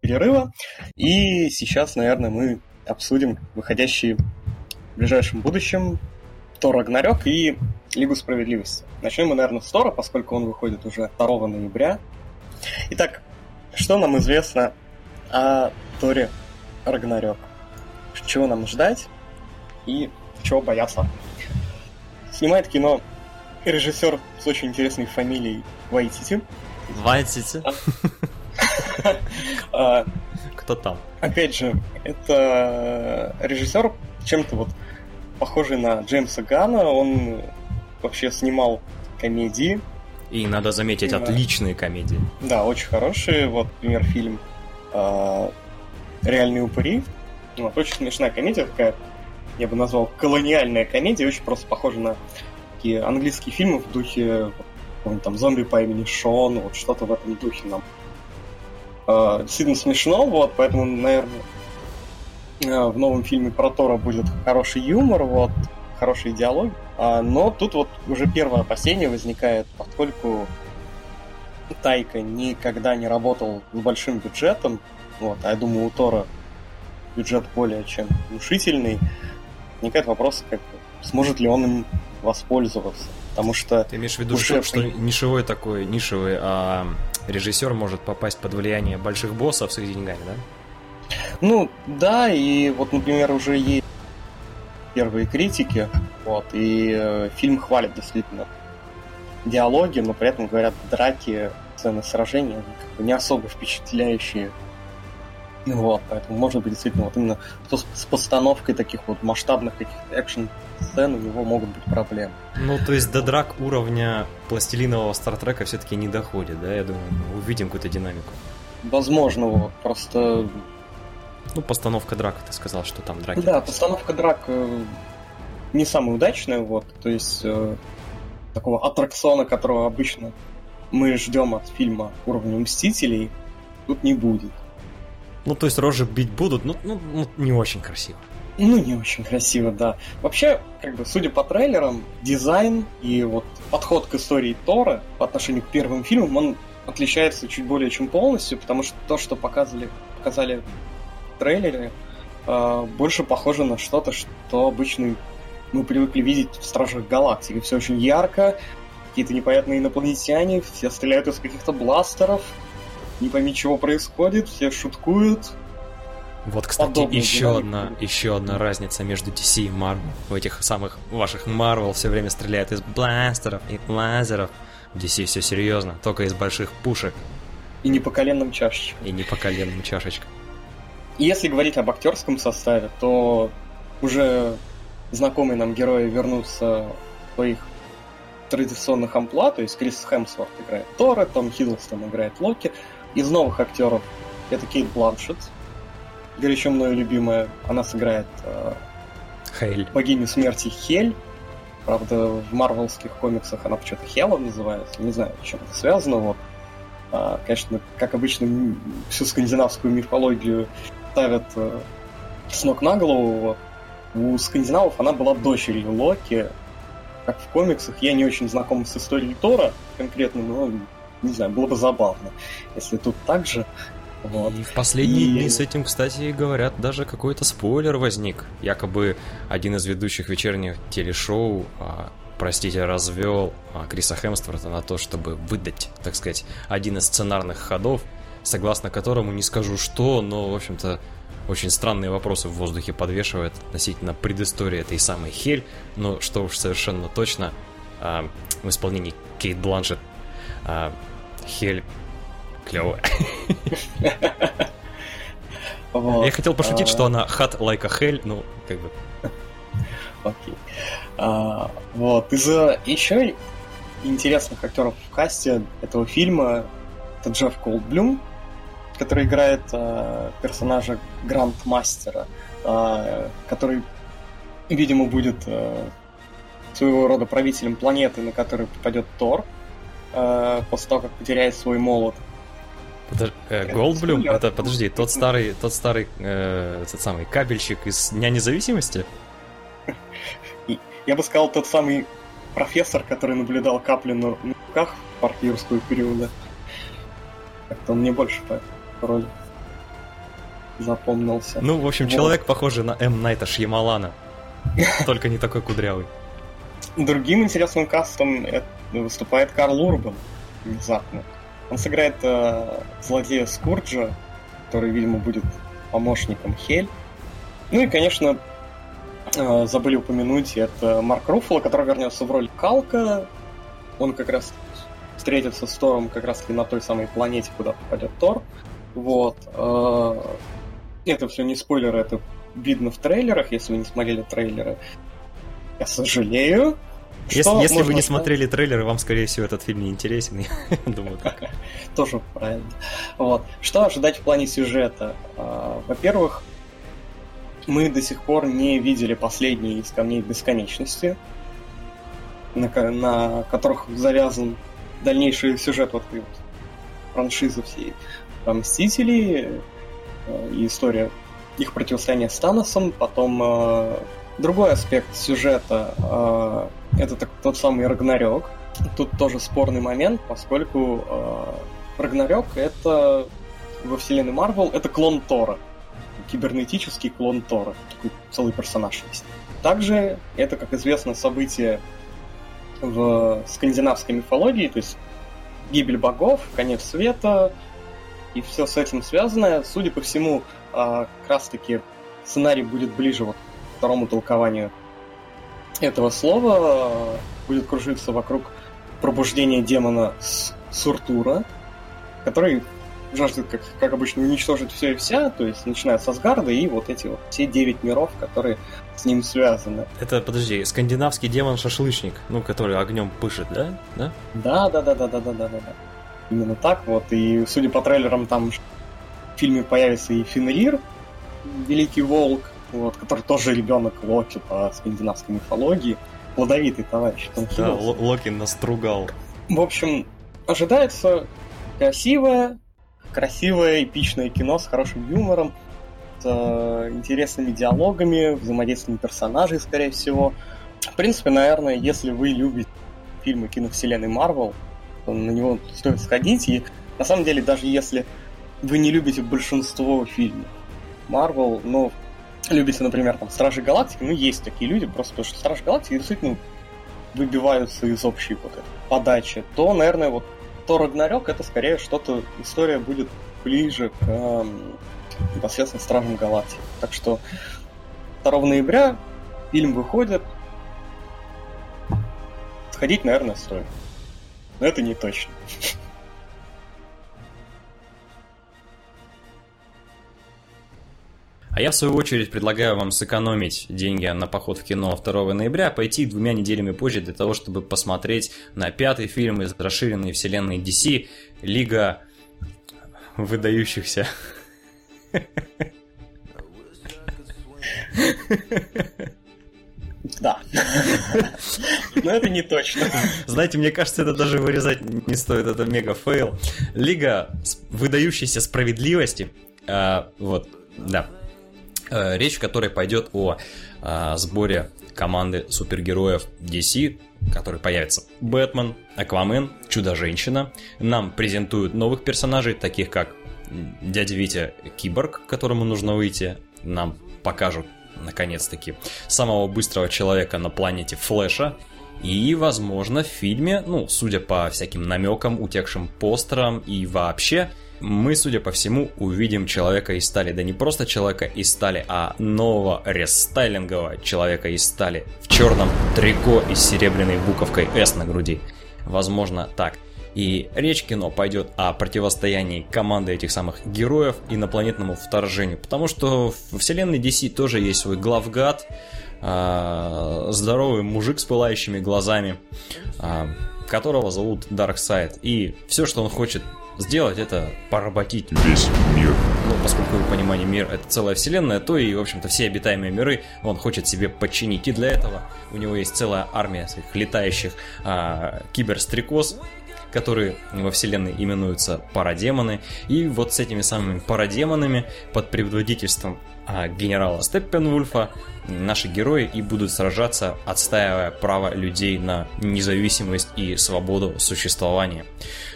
перерыва, и сейчас, наверное, мы обсудим выходящие в ближайшем будущем Тор Рагнарёк и Лигу Справедливости. Начнем мы, наверное, с Тора, поскольку он выходит уже 2 ноября. Итак, что нам известно о Торе Рагнарёк? Чего нам ждать и чего бояться? Снимает кино режиссер с очень интересной фамилией Вайтити. Вайтити? А, Кто там? Опять же, это режиссер чем-то вот похожий на Джеймса Гана. Он вообще снимал комедии. И надо заметить, Да. отличные комедии. Да, очень хорошие. Вот, например, фильм а, «Реальные упыри». Вот, очень смешная комедия такая, я бы назвал колониальная комедия, очень просто похожа на такие английские фильмы в духе там зомби по имени Шон, вот что-то в этом духе нам. А, действительно смешно, вот, поэтому, наверное, а, в новом фильме про Тора будет хороший юмор, вот, хороший диалог. А, но тут вот уже первое опасение возникает, поскольку Тайка никогда не работал с большим бюджетом, вот, а я думаю, у Тора бюджет более чем внушительный, возникает вопрос, как, сможет ли он им воспользоваться. Потому что Ты имеешь в виду, Уже что, что нишевой такой, нишевый, а режиссер может попасть под влияние больших боссов с их деньгами, да? Ну, да, и вот, например, уже есть первые критики, вот, и э, фильм хвалит действительно диалоги, но при этом говорят, драки, сцены сражения, как бы не особо впечатляющие. Вот, поэтому, может быть, действительно, вот именно с постановкой таких вот масштабных каких-то экшн-сцен у него могут быть проблемы. Ну, то есть до драк уровня пластилинового Стартрека все-таки не доходит, да? Я думаю, мы увидим какую-то динамику. Возможно, вот, просто Ну, постановка драк, ты сказал, что там драки. Да, постановка драк э, не самая удачная, вот, то есть э, такого аттракциона, которого обычно мы ждем от фильма уровня Мстителей, тут не будет. Ну, то есть рожи бить будут, ну, ну, ну, не очень красиво. Ну, не очень красиво, да. Вообще, как бы, судя по трейлерам, дизайн и вот подход к истории Тора по отношению к первым фильмам, он отличается чуть более чем полностью, потому что то, что показывали, показали в трейлере, э, больше похоже на что-то, что обычно мы привыкли видеть в Стражах Галактики. Все очень ярко, какие-то непонятные инопланетяне, все стреляют из каких-то бластеров, не пойми, чего происходит, все шуткуют. Вот, кстати, Подобная еще одна, будет. еще одна разница между DC и Marvel. В этих самых ваших Marvel все время стреляют из бластеров и лазеров. В DC все серьезно, только из больших пушек И не по коленным чашечкам. и не по коленным чашечкам. Если говорить об актерском составе, то уже знакомые нам герои вернутся в своих традиционных амплуа, то есть Крис Хемсворт играет Тора, Том Хиддлстон играет Локи. Из новых актеров это Кейт Бланшетт, горячо мною любимая. Она сыграет э, Хейль. богиню смерти Хель. Правда, в марвелских комиксах она почему-то Хела называется. Не знаю, с чем это связано. Вот. А, конечно, как обычно, всю скандинавскую мифологию ставят э, с ног на голову. Вот. У скандинавов она была дочерью Локи. Как в комиксах, я не очень знаком с историей Тора конкретно, но не знаю, было бы забавно, если тут так же. Вот. И в последние И- дни с этим, кстати, говорят, даже какой-то спойлер возник. Якобы один из ведущих вечерних телешоу, а, простите, развел а, Криса Хемсворта на то, чтобы выдать, так сказать, один из сценарных ходов, согласно которому не скажу что, но, в общем-то, очень странные вопросы в воздухе подвешивает относительно предыстории этой самой Хель, но что уж совершенно точно, а, в исполнении Кейт Бланшет а, Хель клевая. Вот. Я хотел пошутить, А, что она like a hell, ну, как бы... Окей. А, вот. Из еще интересных актеров в касте этого фильма это Джефф Голдблюм, который играет э, персонажа Грандмастера, э, который, видимо, будет э, своего рода правителем планеты, на которую попадет Тор э, после того, как потеряет свой молот. Подож- э, Это Голдблюм, спойлер. это, подожди, тот старый, тот старый, э, этот самый кабельщик из Дня Независимости? Я бы сказал, тот самый профессор, который наблюдал капли на руках в парк юрского периода. Как-то он мне больше по роли запомнился. Ну, в общем, вот. человек похожий на М. Найта Шьямалана, (laughs) только не такой кудрявый. Другим интересным кастом выступает Карл Урбан внезапно. Он сыграет э, злодея Скурджа, который, видимо, будет помощником Хель. Ну и, конечно, э, забыли упомянуть, это Марк Руффало, который вернется в роль Калка. Он как раз встретится с Тором как раз на той самой планете, куда попадет Тор. Вот. Э, это все не спойлеры, это видно в трейлерах, если вы не смотрели трейлеры. Я сожалею. Если, если вы не смотрели трейлеры, вам, скорее всего, этот фильм не интересен. (laughs) Думаю, так. (laughs) Тоже правильно. Вот. Что ожидать в плане сюжета? А, во-первых, мы до сих пор не видели последние из камней бесконечности, на, на которых завязан дальнейший сюжет вот вот франшизы всей Мстители э, и история их противостояния с Таносом, потом э, другой аспект сюжета э, это тот самый Рагнарёк. Тут тоже спорный момент, поскольку э, Рагнарёк это во вселенной Марвел это клон Тора. Кибернетический клон Тора. Такой целый персонаж есть. Также это, как известно, событие в скандинавской мифологии, то есть гибель богов, конец света и все с этим связанное. Судя по всему, э, как раз-таки сценарий будет ближе вот второму толкованию этого слова э, будет кружиться вокруг пробуждения демона с Суртура, который жаждет, как, как обычно, уничтожить все и вся, то есть начинает с Асгарда и вот эти вот все девять миров, которые с ним связаны. Это, подожди, скандинавский демон-шашлычник, ну, который огнем пышет, да? Да? Да, да, да, да, да, да, да, да. Именно так вот, и судя по трейлерам, там в фильме появится и Фенрир, Великий Волк, вот, который тоже ребенок Локи по скандинавской мифологии. Плодовитый товарищ. Да, Локи настругал. В общем, ожидается красивое, красивое, эпичное кино с хорошим юмором, с э, интересными диалогами, взаимодействием персонажей, скорее всего. В принципе, наверное, если вы любите фильмы киновселенной Марвел, то на него стоит сходить. И на самом деле, даже если вы не любите большинство фильмов Марвел, но любите, например, там, Стражи Галактики, ну, есть такие люди, просто потому что Стражи Галактики действительно выбиваются из общей вот этой подачи, то, наверное, вот то Рагнарёк это скорее что-то, история будет ближе к э, непосредственно Стражам Галактики. Так что 2 ноября фильм выходит. Сходить, наверное, стоит. Но это не точно. А я, в свою очередь, предлагаю вам сэкономить деньги на поход в кино 2 ноября, пойти двумя неделями позже для того, чтобы посмотреть на пятый фильм из расширенной вселенной DC «Лига выдающихся». Да. Но это не точно. Знаете, мне кажется, это даже вырезать не стоит, это мега fail. Лига выдающейся справедливости. А, вот, да. Э, речь в которой пойдет о э, сборе команды супергероев DC, который появится Бэтмен, Аквамен, Чудо-женщина. Нам презентуют новых персонажей, таких как дядя Витя Киборг, которому нужно выйти. Нам покажут, наконец-таки, самого быстрого человека на планете Флэша. И, возможно, в фильме, ну, судя по всяким намекам, утекшим постерам и вообще, мы, судя по всему, увидим человека из стали. Да не просто человека из стали, а нового рестайлингового человека из стали в черном трико и с серебряной буковкой S на груди. Возможно, так. И речь кино пойдет о противостоянии команды этих самых героев инопланетному вторжению. Потому что в вселенной DC тоже есть свой главгад, а, здоровый мужик с пылающими глазами, а, которого зовут Дарксайд. И все, что он хочет сделать, это поработить весь мир. Ну, поскольку в понимании мир это целая вселенная, то и, в общем-то, все обитаемые миры он хочет себе подчинить. И для этого у него есть целая армия своих летающих а, киберстрекоз, которые во вселенной именуются парадемоны. И вот с этими самыми парадемонами под предводительством генерала Степпенвульфа наши герои и будут сражаться, отстаивая право людей на независимость и свободу существования.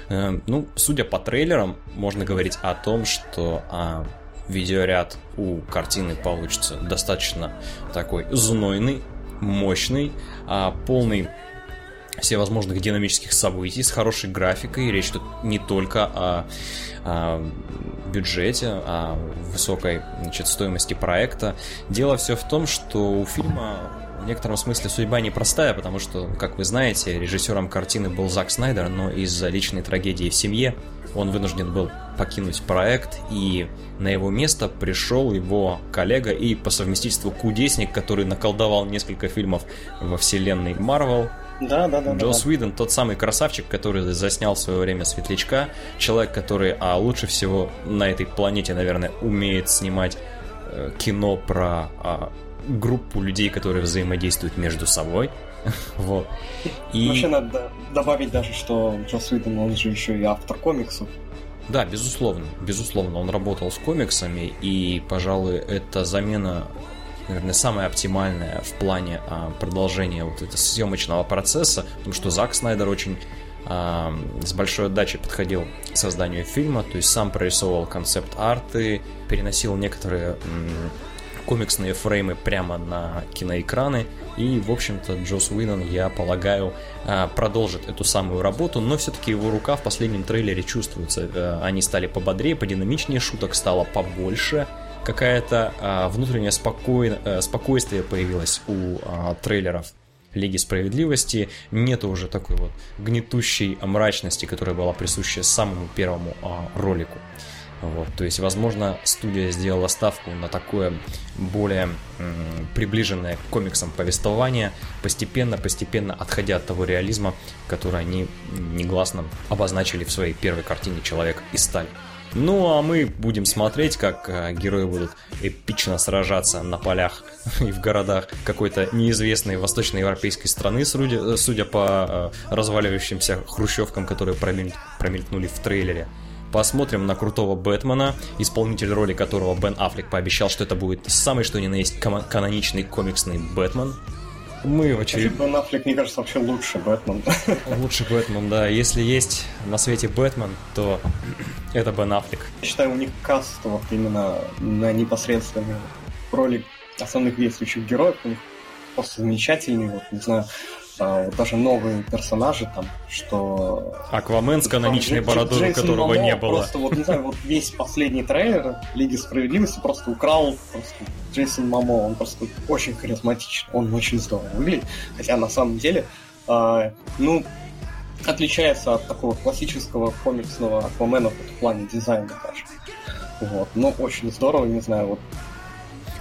Э, ну, судя по трейлерам, можно говорить о том, что а, видеоряд у картины получится достаточно такой знойный, мощный, а, полный всевозможных динамических событий с хорошей графикой. Речь тут не только о, о бюджете, о высокой значит, стоимости проекта. Дело все в том, что у фильма в некотором смысле судьба непростая, потому что, как вы знаете, режиссером картины был Зак Снайдер, но из-за личной трагедии в семье он вынужден был покинуть проект, и на его место пришел его коллега и по совместительству кудесник, который наколдовал несколько фильмов во вселенной Марвел, да, да, да. Джо да, тот самый красавчик, который заснял в свое время Светлячка, человек, который, а лучше всего на этой планете, наверное, умеет снимать э, кино про э, группу людей, которые взаимодействуют между собой. (laughs) вот. И... Вообще надо добавить даже, что Джо Уидон, он же еще и автор комиксов. Да, безусловно, безусловно, он работал с комиксами, и, пожалуй, это замена наверное, самая оптимальная в плане а, продолжения вот этого съемочного процесса, потому что Зак Снайдер очень а, с большой отдачей подходил к созданию фильма, то есть сам прорисовывал концепт-арты, переносил некоторые комиксные фреймы прямо на киноэкраны, и, в общем-то, Джос Уиннон, я полагаю, а, продолжит эту самую работу, но все-таки его рука в последнем трейлере чувствуется. Э, они стали пободрее, подинамичнее, шуток стало побольше, какая-то а, внутреннее спокой... а, спокойствие появилось у а, трейлеров Лиги Справедливости. Нету уже такой вот гнетущей мрачности, которая была присуща самому первому а, ролику. Вот, то есть, возможно, студия сделала ставку на такое более м, приближенное к комиксам повествование, постепенно-постепенно отходя от того реализма, который они негласно обозначили в своей первой картине «Человек из стали». Ну, а мы будем смотреть, как э, герои будут эпично сражаться на полях (laughs) и в городах какой-то неизвестной восточноевропейской страны, судя, судя по э, разваливающимся хрущевкам, которые промелькнули в трейлере. Посмотрим на крутого Бэтмена, исполнитель роли которого Бен Аффлек пообещал, что это будет самый что ни на есть каноничный комиксный Бэтмен. Мы очередной... Бен Аффлек, мне кажется, вообще лучше Бэтмен. (laughs) Лучше Бэтмен, да. Если есть на свете Бэтмен, то это Бен Аффлек. Я считаю, у них каст вот именно на непосредственную роли основных действующих героев. У них просто замечательный, вот, не знаю, а, вот даже новые персонажи там, что... Аквамен с каноничной бородой, которого Мамо не было. Просто вот, не знаю, вот весь последний трейлер Лиги Справедливости просто украл просто Джейсон Мамо, он просто очень харизматичный, он очень здорово выглядит, хотя на самом деле, э, ну, отличается от такого классического комиксного Аквамена в плане дизайна даже. Вот, но очень здорово, не знаю, вот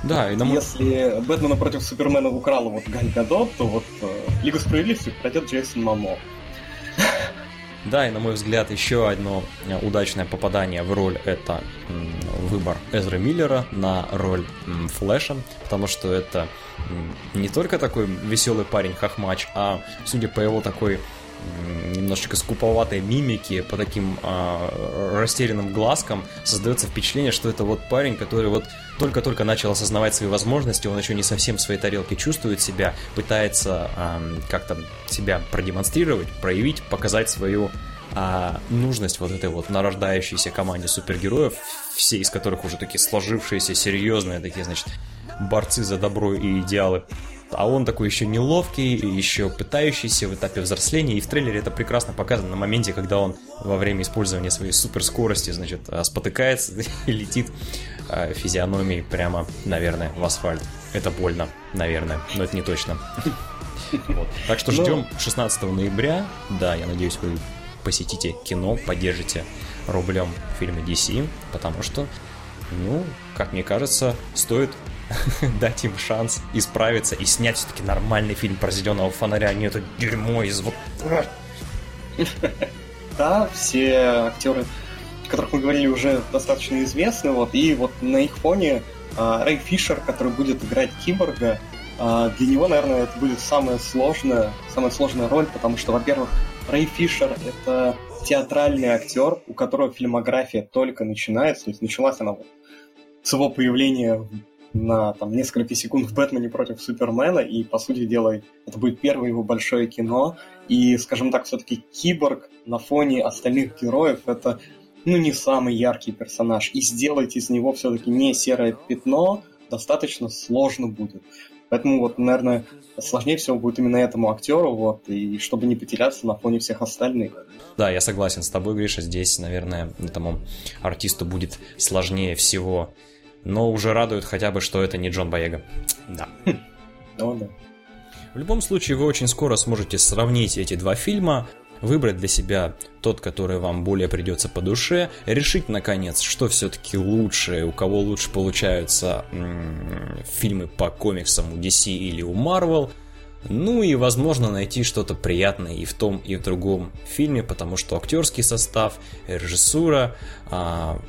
да, и на Если Бэтмена против Супермена украла вот Галь Гадот, то вот э, Лигу Справедливости пройдет Джейсон Мамо. Да, и на мой взгляд, еще одно э, удачное попадание в роль это выбор Эзры Миллера на роль Флэша, потому что это не только такой веселый парень Хохмач, а судя по его такой немножечко скуповатой мимики, по таким э, растерянным глазкам, создается впечатление, что это вот парень, который вот только-только начал осознавать свои возможности, он еще не совсем в своей тарелке чувствует себя, пытается э, как-то себя продемонстрировать, проявить, показать свою а нужность вот этой вот нарождающейся команде супергероев, все из которых уже такие сложившиеся, серьезные, такие, значит, борцы за добро и идеалы а он такой еще неловкий, еще пытающийся в этапе взросления, и в трейлере это прекрасно показано на моменте, когда он во время использования своей суперскорости, значит, а, спотыкается (laughs) и летит а, физиономией прямо, наверное, в асфальт. Это больно, наверное, но это не точно. (laughs) Вот. Так что ждем 16 ноября. Да, я надеюсь, вы посетите кино, поддержите рублем фильмы DC, потому что, ну, как мне кажется, стоит (laughs) дать им шанс исправиться и снять все-таки нормальный фильм про зеленого фонаря, а не это дерьмо из вот... (laughs) Да, все актеры, о которых мы говорили, уже достаточно известны, вот, и вот на их фоне а, Рэй Фишер, который будет играть киборга, а, для него, наверное, это будет самая сложная, самая сложная роль, потому что, во-первых, Рэй Фишер — это театральный актер, у которого фильмография только начинается, то есть началась она вот с его появления на там, несколько секунд в «Бэтмене против Супермена», и, по сути дела, это будет первое его большое кино, и, скажем так, все-таки Киборг на фоне остальных героев — это ну, не самый яркий персонаж, и сделать из него все-таки не серое пятно достаточно сложно будет. Поэтому вот, наверное, сложнее всего будет именно этому актеру, вот, и чтобы не потеряться на фоне всех остальных. Да, я согласен с тобой, Гриша, здесь, наверное, этому артисту будет сложнее всего. Но уже радует хотя бы, что это не Джон Боега. (tsk) Да. Ну да. В любом случае, вы очень скоро сможете сравнить эти два фильма, выбрать для себя тот, который вам более придется по душе, решить, наконец, что все-таки лучше, у кого лучше получаются м- фильмы по комиксам у DC или у Marvel, ну и, возможно, найти что-то приятное и в том, и в другом фильме, потому что актерский состав, режиссура, а,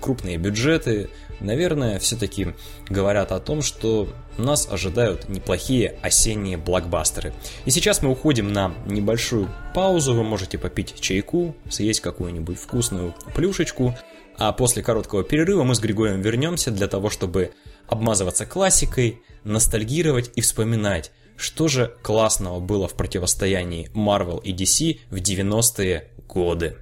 крупные бюджеты, наверное, все-таки говорят о том, что нас ожидают неплохие осенние блокбастеры. И сейчас мы уходим на небольшую паузу, вы можете попить чайку, съесть какую-нибудь вкусную плюшечку, а после короткого перерыва мы с Григорием вернемся для того, чтобы обмазываться классикой, ностальгировать и вспоминать, что же классного было в противостоянии Marvel и DC в 90-е годы.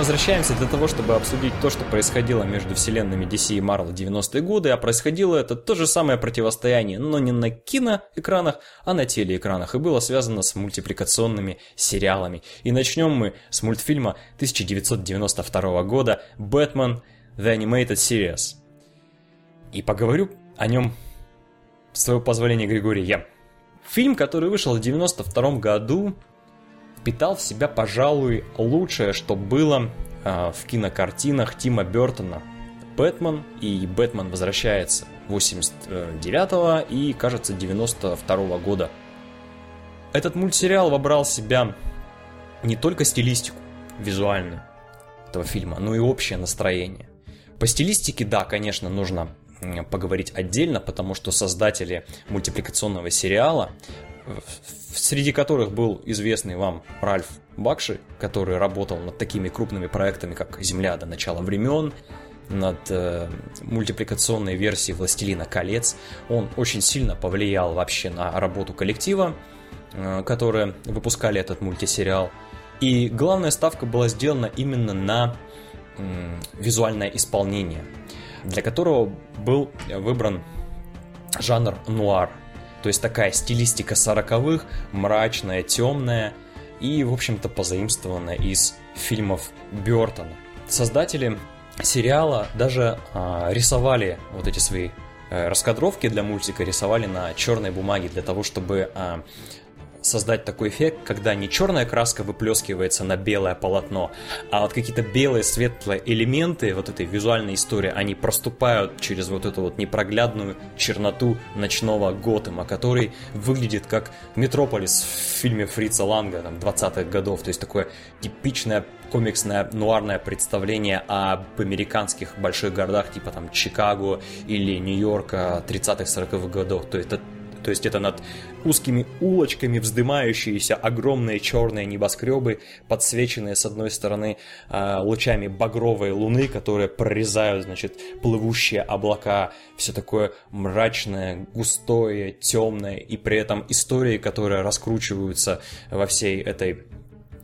Возвращаемся для того, чтобы обсудить то, что происходило между вселенными DC и Marvel в 90-е годы, а происходило это то же самое противостояние, но не на киноэкранах, а на телеэкранах, и было связано с мультипликационными сериалами. И начнем мы с мультфильма 1992 года «Batman The Animated Series». И поговорю о нем, с твоего позволения, Григорий, я. Фильм, который вышел в 92 году, впитал в себя, пожалуй, лучшее, что было э, в кинокартинах Тима Бертона. Бэтмен и Бэтмен возвращается 89 и, кажется, 92 года. Этот мультсериал вобрал в себя не только стилистику визуальную этого фильма, но и общее настроение. По стилистике, да, конечно, нужно поговорить отдельно, потому что создатели мультипликационного сериала среди которых был известный вам Ральф Бакши, который работал над такими крупными проектами, как «Земля до начала времен», над э, мультипликационной версией «Властелина колец». Он очень сильно повлиял вообще на работу коллектива, э, которые выпускали этот мультисериал. И главная ставка была сделана именно на э, визуальное исполнение, для которого был выбран жанр нуар – то есть такая стилистика сороковых, мрачная, темная и, в общем-то, позаимствованная из фильмов Бертона. Создатели сериала даже а, рисовали вот эти свои а, раскадровки для мультика, рисовали на черной бумаге для того, чтобы а, создать такой эффект, когда не черная краска выплескивается на белое полотно, а вот какие-то белые светлые элементы вот этой визуальной истории, они проступают через вот эту вот непроглядную черноту ночного Готэма, который выглядит как Метрополис в фильме Фрица Ланга там 20-х годов, то есть такое типичное комиксное нуарное представление об американских больших городах типа там Чикаго или Нью-Йорка 30-х 40-х годов. То есть это то есть это над узкими улочками вздымающиеся огромные черные небоскребы, подсвеченные с одной стороны а, лучами багровой луны, которые прорезают, значит, плывущие облака, все такое мрачное, густое, темное, и при этом истории, которые раскручиваются во всей этой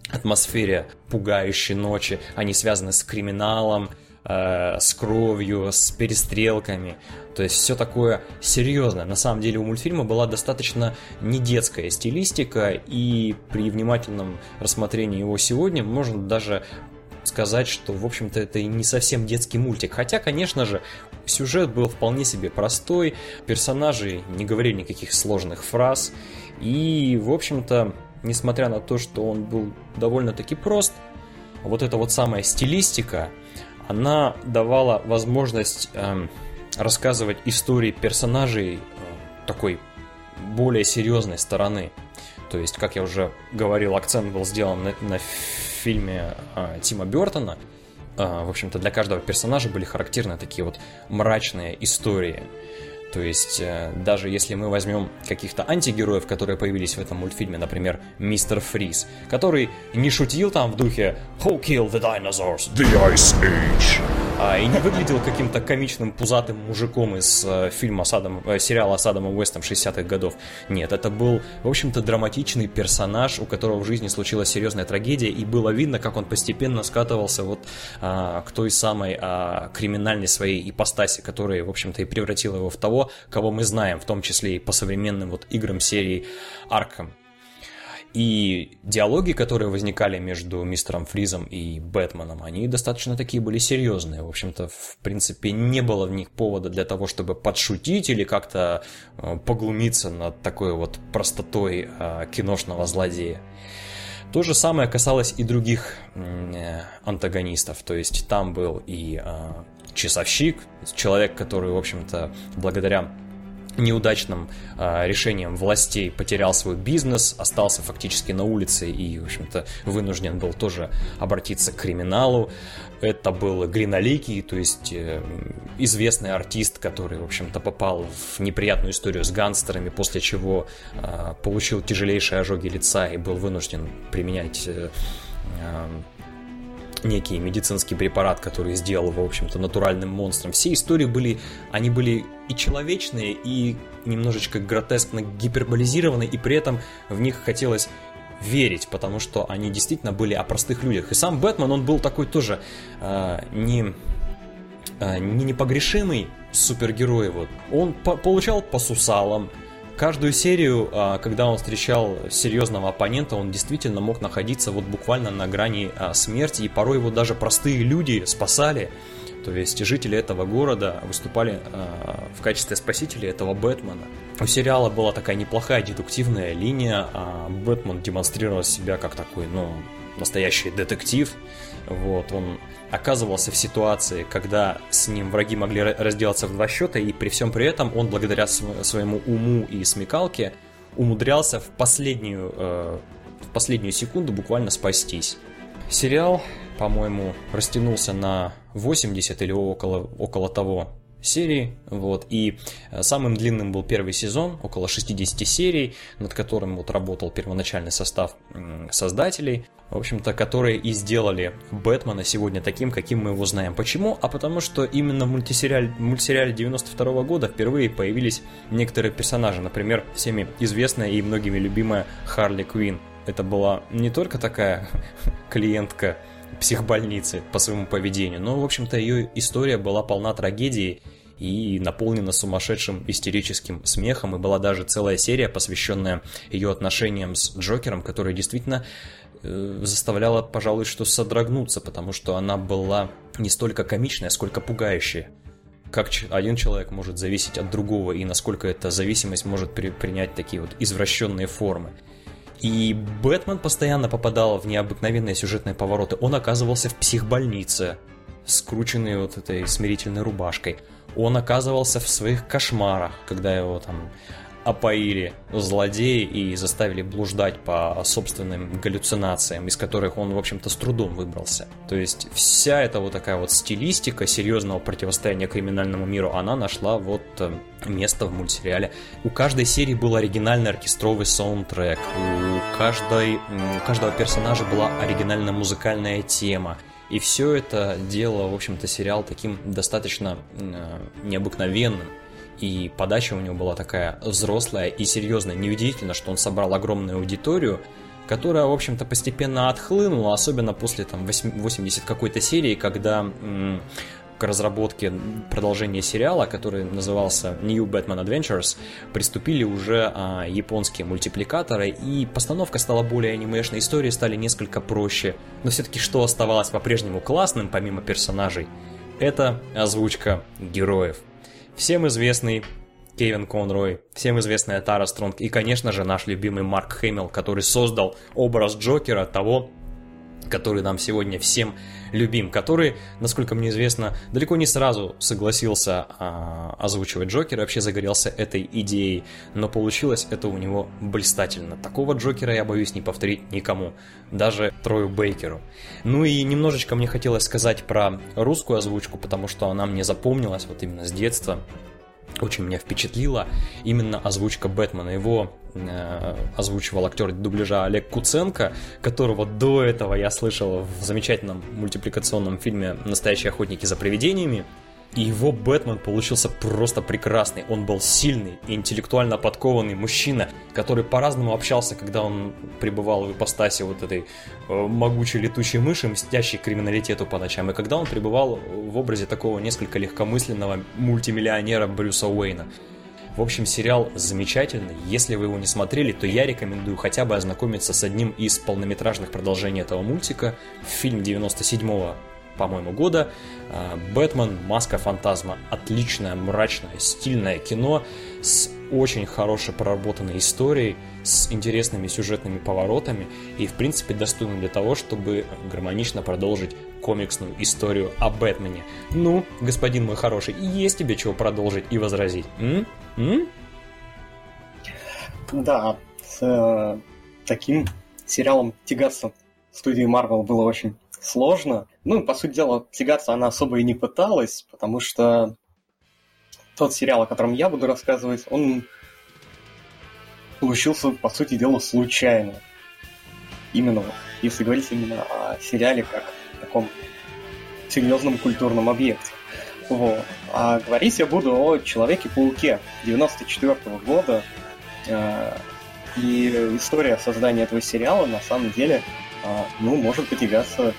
атмосфере пугающей ночи, они связаны с криминалом, э, с кровью, с перестрелками. То есть все такое серьезное. На самом деле у мультфильма была достаточно не детская стилистика, и при внимательном рассмотрении его сегодня можно даже сказать, что, в общем-то, это и не совсем детский мультик. Хотя, конечно же, сюжет был вполне себе простой, персонажи не говорили никаких сложных фраз, и, в общем-то, несмотря на то, что он был довольно-таки прост, вот эта вот самая стилистика, она давала возможность э, рассказывать истории персонажей э, такой более серьезной стороны. То есть, как я уже говорил, акцент был сделан на, на фильме э, Тима Бертона. Э, в общем-то, для каждого персонажа были характерны такие вот мрачные истории. То есть, э, даже если мы возьмем каких-то антигероев, которые появились в этом мультфильме, например, Мистер Фриз, который не шутил там в духе «Who killed the dinosaurs?» «The Ice Age!» А, и не выглядел каким-то комичным пузатым мужиком из э, фильма с Адамом, э, сериала с Адамом Уэстом 60-х годов. Нет, это был, в общем-то, драматичный персонаж, у которого в жизни случилась серьезная трагедия, и было видно, как он постепенно скатывался вот а, к той самой а, криминальной своей ипостаси, которая, в общем-то, и превратила его в того, кого мы знаем, в том числе и по современным вот играм серии Arkham. И диалоги, которые возникали между мистером Фризом и Бэтменом, они достаточно такие были серьезные. В общем-то, в принципе, не было в них повода для того, чтобы подшутить или как-то э, поглумиться над такой вот простотой э, киношного злодея. То же самое касалось и других э, антагонистов. То есть там был и часовщик, человек, который, в общем-то, благодаря неудачным э, решением властей потерял свой бизнес, остался фактически на улице и, в общем-то, вынужден был тоже обратиться к криминалу. Это был Глиноликий, то есть э, известный артист, который, в общем-то, попал в неприятную историю с гангстерами, после чего э, получил тяжелейшие ожоги лица и был вынужден применять э, э, некий медицинский препарат, который сделал в общем-то, натуральным монстром. Все истории были, они были и человечные, и немножечко гротескно гиперболизированы, и при этом в них хотелось верить, потому что они действительно были о простых людях. И сам Бэтмен, он был такой тоже э, не, э, не непогрешимый супергерой. Вот. Он по получал по сусалам, Каждую серию, а, когда он встречал серьезного оппонента, он действительно мог находиться вот буквально на грани а, смерти, и порой его даже простые люди спасали. То есть жители этого города выступали э, в качестве спасителей этого Бэтмена. У сериала была такая неплохая дедуктивная линия, а Бэтмен демонстрировал себя как такой, ну, настоящий детектив. Вот, он оказывался в ситуации, когда с ним враги могли разделаться в два счета, и при всем при этом он, благодаря своему уму и смекалке, умудрялся в последнюю, э, в последнюю секунду буквально спастись. Сериал, по-моему, растянулся на 80 или около, около того серий, вот, и э, самым длинным был первый сезон, около 60 серий, над которым вот работал первоначальный состав создателей, в общем-то, которые и сделали Бэтмена сегодня таким, каким мы его знаем. Почему? А потому что именно в мультисериале, мультсериале 92 -го года впервые появились некоторые персонажи, например, всеми известная и многими любимая Харли Квин. Это была не только такая (laughs) клиентка психбольницы по своему поведению. Но, в общем-то, ее история была полна трагедии и наполнена сумасшедшим истерическим смехом, и была даже целая серия, посвященная ее отношениям с Джокером, которая действительно э, заставляла, пожалуй, что содрогнуться, потому что она была не столько комичная, сколько пугающая. Как один человек может зависеть от другого, и насколько эта зависимость может при принять такие вот извращенные формы. И Бэтмен постоянно попадал в необыкновенные сюжетные повороты. Он оказывался в психбольнице, скрученный вот этой смирительной рубашкой. Он оказывался в своих кошмарах, когда его там опоили злодеи и заставили блуждать по собственным галлюцинациям, из которых он, в общем-то, с трудом выбрался. То есть вся эта вот такая вот стилистика серьезного противостояния криминальному миру, она нашла вот э, место в мультсериале. У каждой серии был оригинальный оркестровый саундтрек, у, каждой, у каждого персонажа была оригинальная музыкальная тема. И все это делало, в общем-то, сериал таким достаточно э, необыкновенным. И подача у него была такая взрослая и серьезная. Неудивительно, что он собрал огромную аудиторию, которая, в общем-то, постепенно отхлынула, особенно после там 80 какой-то серии, когда к разработке продолжения сериала, который назывался New Batman Adventures, приступили уже а, японские мультипликаторы, и постановка стала более анимешной, истории стали несколько проще, но все-таки что оставалось по-прежнему классным, помимо персонажей, это озвучка героев. Всем известный Кевин Конрой, всем известная Тара Стронг и, конечно же, наш любимый Марк Хэмилл, который создал образ Джокера, того, который нам сегодня всем любим, который, насколько мне известно, далеко не сразу согласился а, озвучивать Джокера, вообще загорелся этой идеей, но получилось это у него блистательно. Такого Джокера я боюсь не повторить никому, даже Трою Бейкеру. Ну и немножечко мне хотелось сказать про русскую озвучку, потому что она мне запомнилась вот именно с детства очень меня впечатлила именно озвучка Бэтмена. Его э, озвучивал актер дубляжа Олег Куценко, которого до этого я слышал в замечательном мультипликационном фильме «Настоящие охотники за привидениями». И его Бэтмен получился просто прекрасный. Он был сильный и интеллектуально подкованный мужчина, который по-разному общался, когда он пребывал в ипостаси вот этой э, могучей летучей мыши, мстящей криминалитету по ночам, и когда он пребывал в образе такого несколько легкомысленного мультимиллионера Брюса Уэйна. В общем, сериал замечательный. Если вы его не смотрели, то я рекомендую хотя бы ознакомиться с одним из полнометражных продолжений этого мультика. Фильм 97 по-моему, года. А, Бэтмен, Маска Фантазма. Отличное, мрачное, стильное кино с очень хорошей проработанной историей, с интересными сюжетными поворотами и, в принципе, достойным для того, чтобы гармонично продолжить комиксную историю о Бэтмене. Ну, господин мой хороший, есть тебе чего продолжить и возразить? М? М? Да, с э, таким сериалом тягаться студии Marvel было очень сложно. Ну, по сути дела, тягаться она особо и не пыталась, потому что тот сериал, о котором я буду рассказывать, он получился, по сути дела, случайно. Именно, если говорить именно о сериале как о таком серьезном культурном объекте. Вот. А говорить я буду о Человеке-пауке 94 -го года. Э, и история создания этого сериала на самом деле, э, ну, может потягаться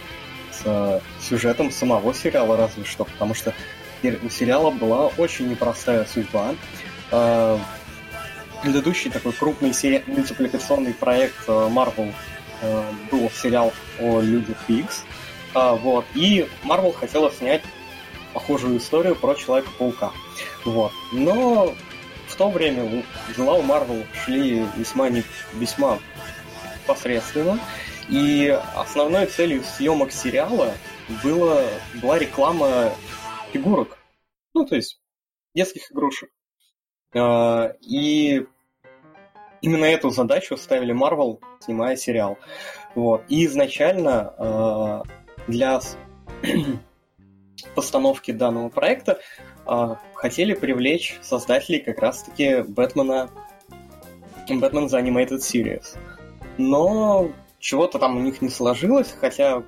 с сюжетом самого сериала разве что, потому что у сериала была очень непростая судьба. Э, предыдущий такой крупный сери... мультипликационный проект э, Marvel э, был сериал о Людях Икс. Вот. И Marvel хотела снять похожую историю про Человека-паука. Вот. Но в то время дела у Marvel шли весьма, не... весьма посредственно. И основной целью съемок сериала было, была реклама фигурок. Ну, то есть детских игрушек. А, и именно эту задачу ставили Marvel, снимая сериал. Вот. И изначально а, для (clears throat) постановки данного проекта а, хотели привлечь создателей как раз-таки Бэтмена Batman The Animated Series. Но чего-то там у них не сложилось, хотя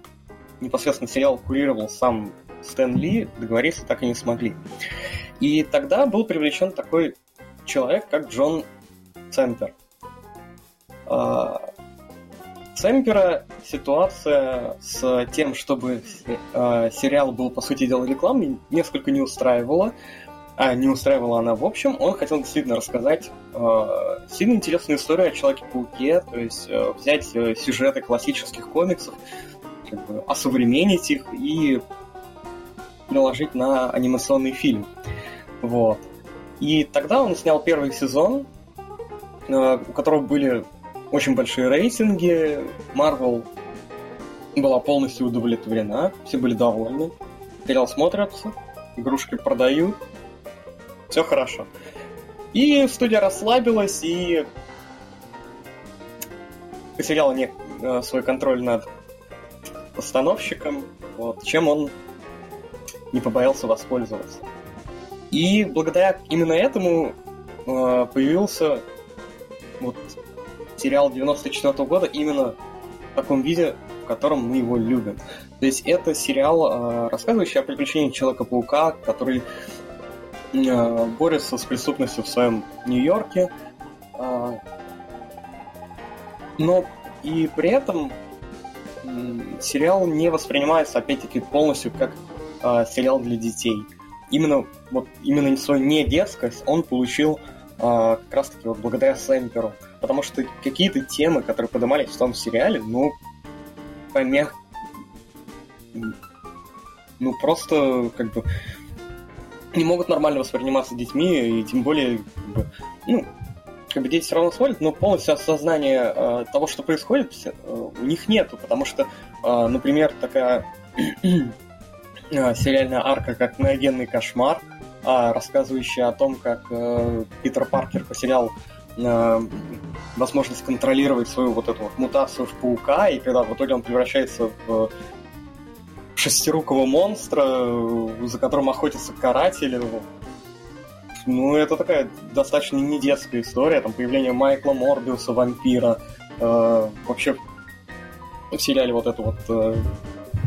непосредственно сериал курировал сам Стэн Ли, договориться так и не смогли. И тогда был привлечен такой человек, как Джон Цемпер. Цемпера ситуация с тем, чтобы а, сериал был, по сути дела, рекламный, несколько не устраивала а не устраивала она в общем, он хотел действительно рассказать э, сильно интересную историю о Человеке-пауке, то есть э, взять э, сюжеты классических комиксов, как бы осовременить их и наложить на анимационный фильм. Вот. И тогда он снял первый сезон, э, у которого были очень большие рейтинги, Marvel была полностью удовлетворена, все были довольны, сериал смотрятся, игрушки продают, все хорошо. И студия расслабилась и потеряла не, э, свой контроль над постановщиком, вот, чем он не побоялся воспользоваться. И благодаря именно этому э, появился вот сериал 94 -го года именно в таком виде, в котором мы его любим. То есть это сериал, э, рассказывающий о приключениях Человека-паука, который борется с преступностью в своем Нью-Йорке. А, но и при этом сериал не воспринимается, опять-таки, полностью как э, сериал для детей. Именно вот именно свою не детскость он получил э, как раз-таки вот благодаря Сэмперу. Потому что какие-то темы, которые поднимались в том сериале, ну, помех... Ну, просто, как бы, не могут нормально восприниматься детьми, и тем более, ну, как бы дети все равно смотрят, но полностью осознания э, того, что происходит, э, у них нету, потому что, э, например, такая (clears throat) э, сериальная арка, как «Неогенный кошмар», э, рассказывающая о том, как э, Питер Паркер потерял э, возможность контролировать свою вот эту вот мутацию в паука, и когда в итоге он превращается в шестирукого монстра, за которым охотится каратель, ну, это такая достаточно не детская история. Там появление Майкла Морбиуса, вампира. Э, вообще в сериале вот эта вот э,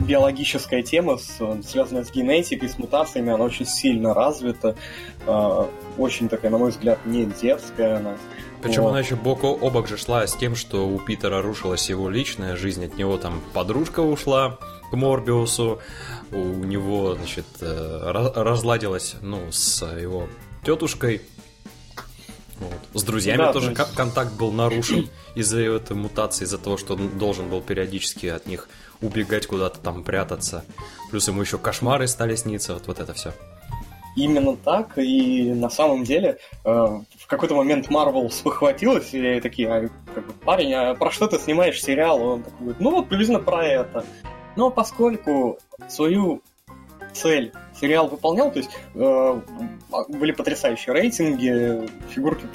биологическая тема, с, связанная с генетикой, с мутациями, она очень сильно развита. Э, очень такая, на мой взгляд, не детская она. Причем вот. она еще бок о бок же шла с тем, что у Питера рушилась его личная жизнь, от него там подружка ушла к Морбиусу, у него, значит, э, разладилась, ну, с его тетушкой. Вот. С друзьями да, тоже есть... контакт был нарушен из-за этой мутации, из-за того, что он должен был периодически от них убегать куда-то там, прятаться. Плюс ему еще кошмары стали сниться, вот, вот это все. Именно так, и на самом деле э, в какой-то момент Марвел спохватилась, и такие, а, как бы, парень, а про что ты снимаешь сериал? Он такой, ну вот приблизительно про это. Но поскольку свою цель сериал выполнял, то есть э, были потрясающие рейтинги, фигурки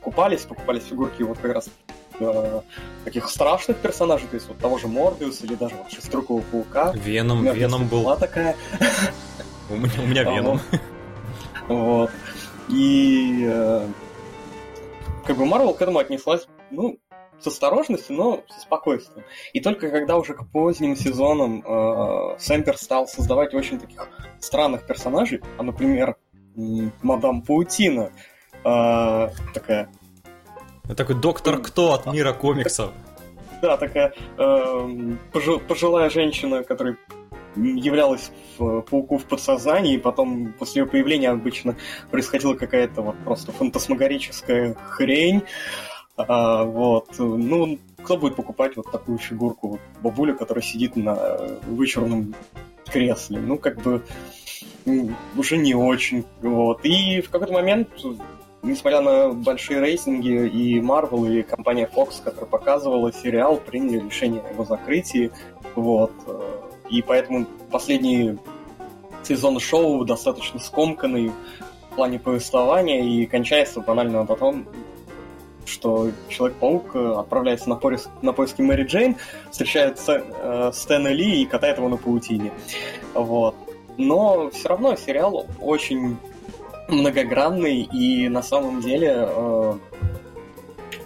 покупались, покупались фигурки вот как раз э, таких страшных персонажей, то есть вот того же Морбиуса или даже вот Шестерукого Паука. Веном, Веном был. Была такая. У меня, у меня Веном. Вот. И э, как бы Марвел к этому отнеслась, ну, с осторожностью, но со спокойствием. И только когда уже к поздним сезонам э, Сэмпер стал создавать очень таких странных персонажей, а, например, Мадам Паутина, э, такая... Такой доктор кто от мира комиксов. (laughs) Да, такая э, пожилая женщина, которая являлась в пауку в подсознании, и потом после ее появления обычно происходила какая-то вот просто фантасмагорическая хрень. А, вот. Ну, кто будет покупать вот такую фигурку? Вот, бабуля, которая сидит на вычурном кресле. Ну, как бы уже не очень. Вот. И в какой-то момент, несмотря на большие рейтинги, и Marvel, и компания Fox, которая показывала сериал, приняли решение о его закрытии. Вот. И поэтому последний сезон шоу достаточно скомканный в плане повествования и кончается банально на том, что Человек-паук э, отправляется на, поиск, на поиски Мэри Джейн, встречает э, Стэна Ли и катает его на паутине. Вот. Но все равно сериал очень многогранный, и на самом деле э,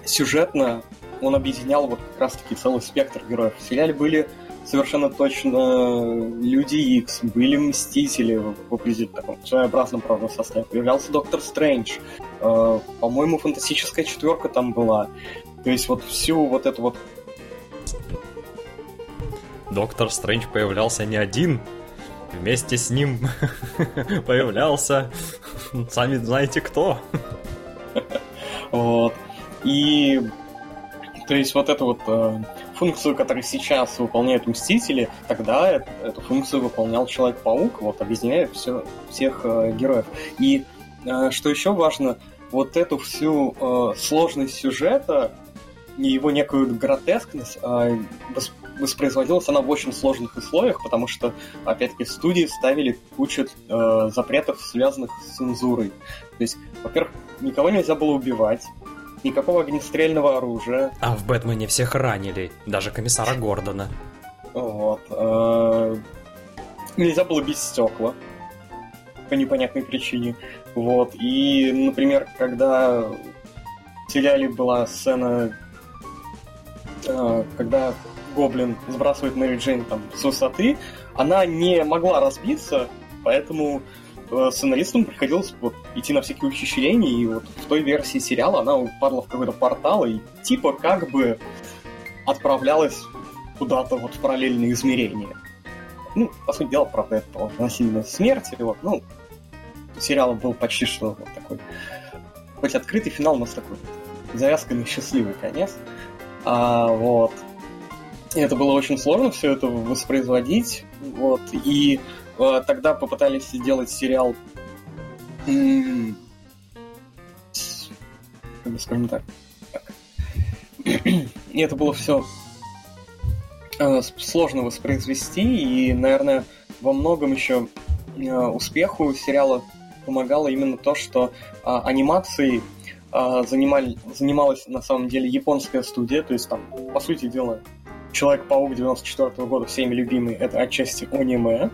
сюжетно он объединял вот как раз-таки целый спектр героев. В сериале были совершенно точно Люди Икс, были Мстители в определенном своеобразном, правда, составе. Появлялся Доктор Стрэндж. Э, по-моему, фантастическая четверка там была. То есть вот всю вот эту вот... Доктор Стрэндж появлялся не один. Вместе с ним (laughs) появлялся сами знаете кто. Вот. И то есть вот это вот э, функцию, которую сейчас выполняют Мстители, тогда эту функцию выполнял Человек-паук, вот, объединяя все, всех э, героев. И э, что еще важно, вот эту всю э, сложность сюжета и его некую гротескность э, воспроизводилась она в очень сложных условиях, потому что, опять-таки, студии ставили кучу э, запретов, связанных с цензурой. То есть, во-первых, никого нельзя было убивать, никакого огнестрельного оружия. А в Бэтмене всех ранили, даже комиссара Гордона. Вот. Э, нельзя было бить стекла по непонятной причине. Вот. И, например, когда в сериале была сцена, э, когда Гоблин сбрасывает Мэри Джейн там с высоты, она не могла разбиться, поэтому сценаристам приходилось вот идти на всякие ухищрения, и вот в той версии сериала она упала в какой-то портал, и типа как бы отправлялась куда-то вот в параллельные измерения. Ну, по сути дела, правда, это была насильная и вот, ну, сериал был почти что вот такой, хоть открытый финал, у нас такой завязка на счастливый конец. А, вот. И это было очень сложно все это воспроизводить. Вот. И тогда попытались сделать сериал скажем так. (clears throat) И это было все э, сложно воспроизвести, и, наверное, во многом еще э, успеху сериала помогало именно то, что э, анимацией э, занимали, занималась на самом деле японская студия, то есть там, по сути дела, Человек-паук 94 -го года, всеми любимый, это отчасти аниме.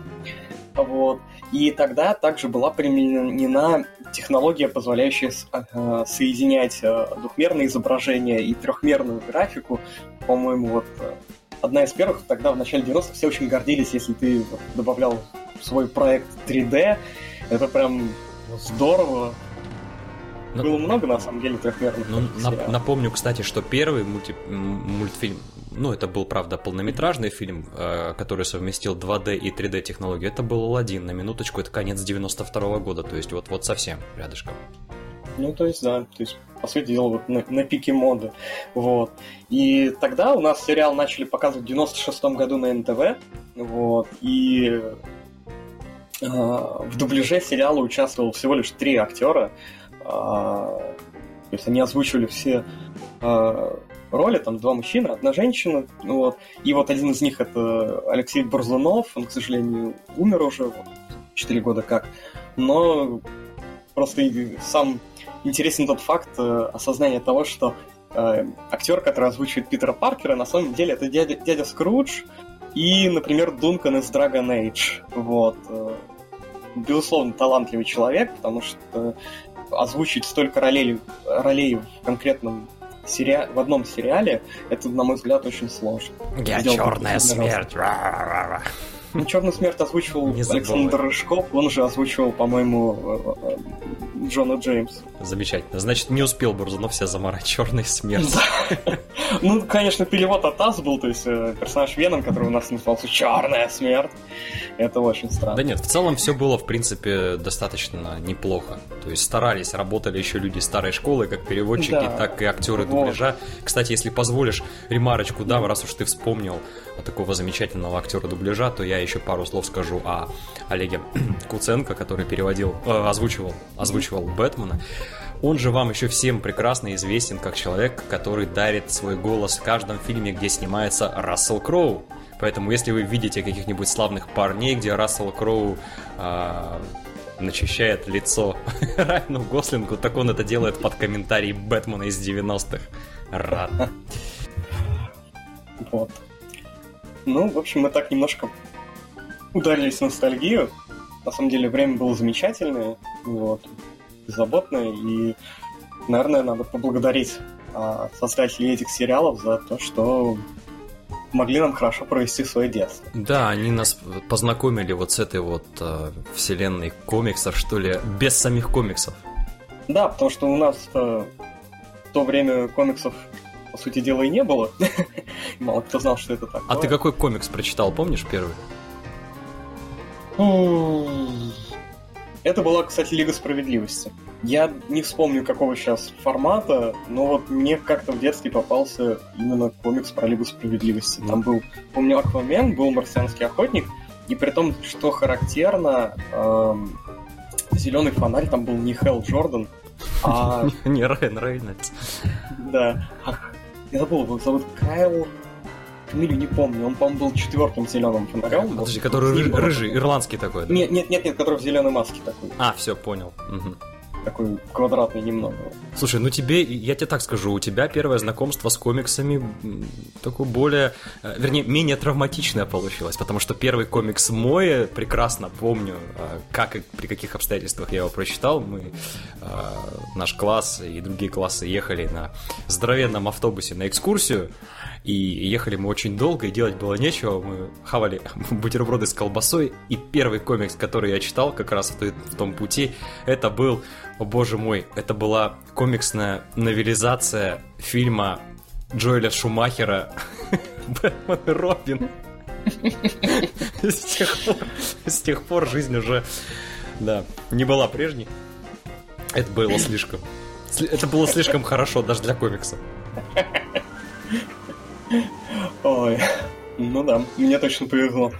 Вот. И тогда также была применена технология, позволяющая э, соединять э, двухмерное изображение и трехмерную графику. По-моему, вот э, одна из первых, тогда в начале 90-х все очень гордились, если ты добавлял в свой проект 3D. Это прям здорово. Но... Было много, на самом деле, трехмерных. Ну, нап- напомню, кстати, что первый мульти- мультфильм ну, это был, правда, полнометражный фильм, э, который совместил 2D и 3D технологии. Это был Алладин, на минуточку, это конец 92 -го года, то есть вот, вот совсем рядышком. Ну, то есть, да, то есть, по сути дела, вот на, на пике моды. Вот. И тогда у нас сериал начали показывать в 96 году на НТВ, вот, и э, в дубляже сериала участвовал всего лишь три актера, э, то есть они озвучивали все э, роли, там два мужчины, одна женщина, вот. И вот один из них это Алексей Бурзунов, он, к сожалению, умер уже вот, 4 года как, но просто сам интересен тот факт э, осознания того, что э, актер, который озвучивает Питера Паркера, на самом деле это дядя, дядя Скрудж и, например, Дункан из Dragon Age. Вот. Э, безусловно, талантливый человек, потому что озвучить столько ролей, ролей в конкретном сери... в одном сериале, это, на мой взгляд, очень сложно. Я Сделал черная смерть. Ну, Черную смерть озвучивал Александр Рыжков, он же озвучивал, по-моему, Джона Джеймс. Замечательно. Значит, не успел Бурзунов себя заморать черной смерть. Ну, конечно, перевод от АС был, то есть э, персонаж Веном, который у нас назывался Черная смерть. Это очень странно. Да нет, в целом все было, в принципе, достаточно неплохо. То есть старались, работали еще люди старой школы, как переводчики, так и актеры дубляжа. Кстати, если позволишь ремарочку, да, раз уж ты вспомнил такого замечательного актера дубляжа, то я еще пару слов скажу о Олеге (clears throat) Куценко, который переводил, э, озвучивал, озвучивал Бэтмена. Он же вам еще всем прекрасно известен как человек, который дарит свой голос в каждом фильме, где снимается Рассел Кроу. Поэтому, если вы видите каких-нибудь славных парней, где Рассел Кроу э, начищает лицо (laughs) Райану Гослингу, так он это делает под комментарий Бэтмена из 90-х. Рад. (laughs) Вот. Ну, в общем, мы так немножко ударились в ностальгию. На самом деле, время было замечательное, вот, беззаботное, и, наверное, надо поблагодарить а, создателей этих сериалов за то, что могли нам хорошо провести свое детство. Да, они нас познакомили вот с этой вот э, вселенной комиксов, что ли, без самих комиксов. Да, потому что у нас э, в то время комиксов по сути дела, и не было. (laughs) Мало кто знал, что это так. А ты какой комикс прочитал, помнишь первый? Это была, кстати, Лига Справедливости. Я не вспомню, какого сейчас формата, но вот мне как-то в детстве попался именно комикс про Лигу Справедливости. Там был, помню, Аквамен, был Марсианский охотник, и при том, что характерно, эм, зеленый фонарь там был не Хелл Джордан, а... (laughs) Не Райан Рейнольдс. Да. Я забыл, его зовут Кайл. Фамилию не помню. Он, по-моему, был четвертым зеленым фонарем. Подожди, который рыжий, рыжий, ирландский такой, да? Нет, нет, нет, нет, который в зеленой маске такой. А, все, понял. Угу такой квадратный немного. Слушай, ну тебе, я тебе так скажу, у тебя первое знакомство с комиксами такое более, э, вернее, менее травматичное получилось, потому что первый комикс мой, прекрасно помню, э, как и при каких обстоятельствах я его прочитал. Мы, э, наш класс и другие классы ехали на здоровенном автобусе на экскурсию, и ехали мы очень долго, и делать было нечего. Мы хавали (laughs) бутерброды с колбасой. И первый комикс, который я читал как раз в, том пути, это был, о боже мой, это была комиксная новелизация фильма Джоэля Шумахера (laughs) Бэтмен и Робин. (laughs) С тех, пор, с тех пор жизнь уже, да, не была прежней. Это было слишком. Это было слишком хорошо даже для комикса. Ой, ну да, мне точно повезло.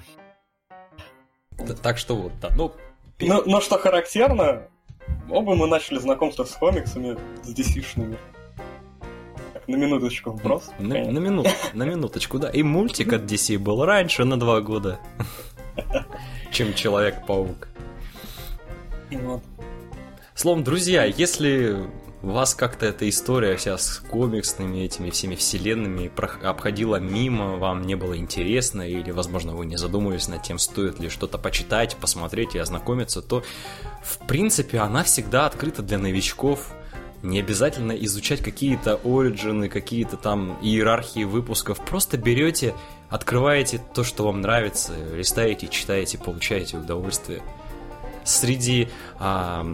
Так что вот, да, ну... Но, но что характерно, оба мы начали знакомство с комиксами, с DC-шными. На минуточку вброс. На, на, минут, на минуточку, да. И мультик от DC был раньше на два года, (laughs) чем Человек-паук. Вот. Словом, друзья, если вас как-то эта история вся с комиксными этими всеми вселенными обходила мимо, вам не было интересно, или, возможно, вы не задумывались над тем, стоит ли что-то почитать, посмотреть и ознакомиться, то, в принципе, она всегда открыта для новичков, не обязательно изучать какие-то оригины, какие-то там иерархии выпусков. Просто берете, открываете то, что вам нравится, листаете, читаете, получаете удовольствие. Среди а,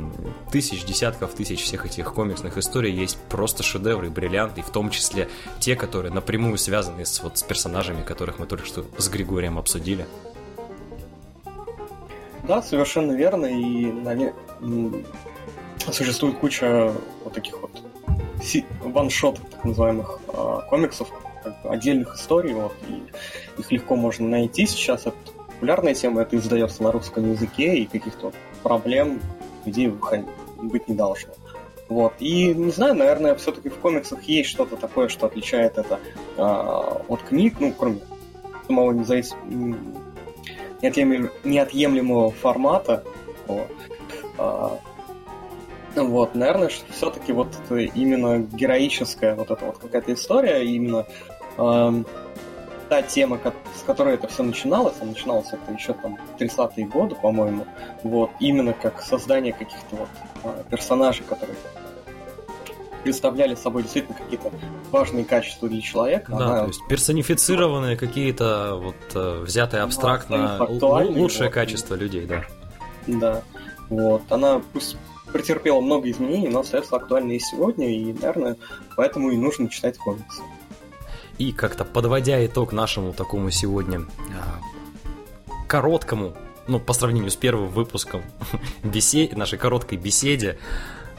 тысяч, десятков тысяч всех этих комиксных историй есть просто шедевры, бриллианты, в том числе те, которые напрямую связаны с, вот, с персонажами, которых мы только что с Григорием обсудили. Да, совершенно верно, и наверное, существует куча вот таких вот ваншотов, так называемых, э, комиксов, отдельных историй, вот, и их легко можно найти сейчас. Это популярная тема, это издается на русском языке, и каких-то проблем, идей быть не должно. Вот. И не знаю, наверное, все-таки в комиксах есть что-то такое, что отличает это э, от книг, ну, кроме самого независ... неотъемлемого формата. Вот. А, вот, наверное, все-таки вот именно героическая вот эта вот какая-то история, именно э, та тема, с которой это все начиналось, а начиналось это еще там 30-е годы, по-моему, вот, именно как создание каких-то вот э, персонажей, которые представляли собой действительно какие-то важные качества для человека. Да, она... то есть персонифицированные какие-то вот э, взятые абстрактно лучшее вот. качество людей, да. Да. Вот. Она пусть претерпела много изменений, но остается актуальной и сегодня, и, наверное, поэтому и нужно читать комиксы. И как-то подводя итог нашему такому сегодня а, короткому, ну, по сравнению с первым выпуском (laughs) беседе, нашей короткой беседе,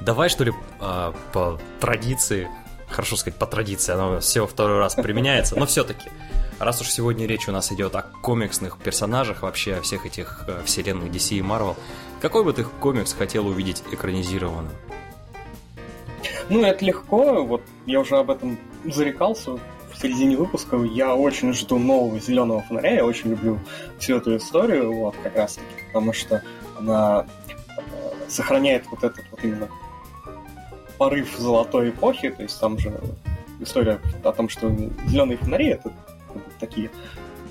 давай, что ли, а, по традиции, хорошо сказать, по традиции, она все второй раз применяется, но все-таки, раз уж сегодня речь у нас идет о комиксных персонажах, вообще о всех этих э, вселенных DC и Marvel, какой бы ты комикс хотел увидеть экранизированным? Ну, это легко. Вот я уже об этом зарекался в середине выпуска. Я очень жду нового зеленого фонаря. Я очень люблю всю эту историю, вот, как раз таки, потому что она э, сохраняет вот этот вот именно порыв золотой эпохи. То есть там же история о том, что зеленые фонари это такие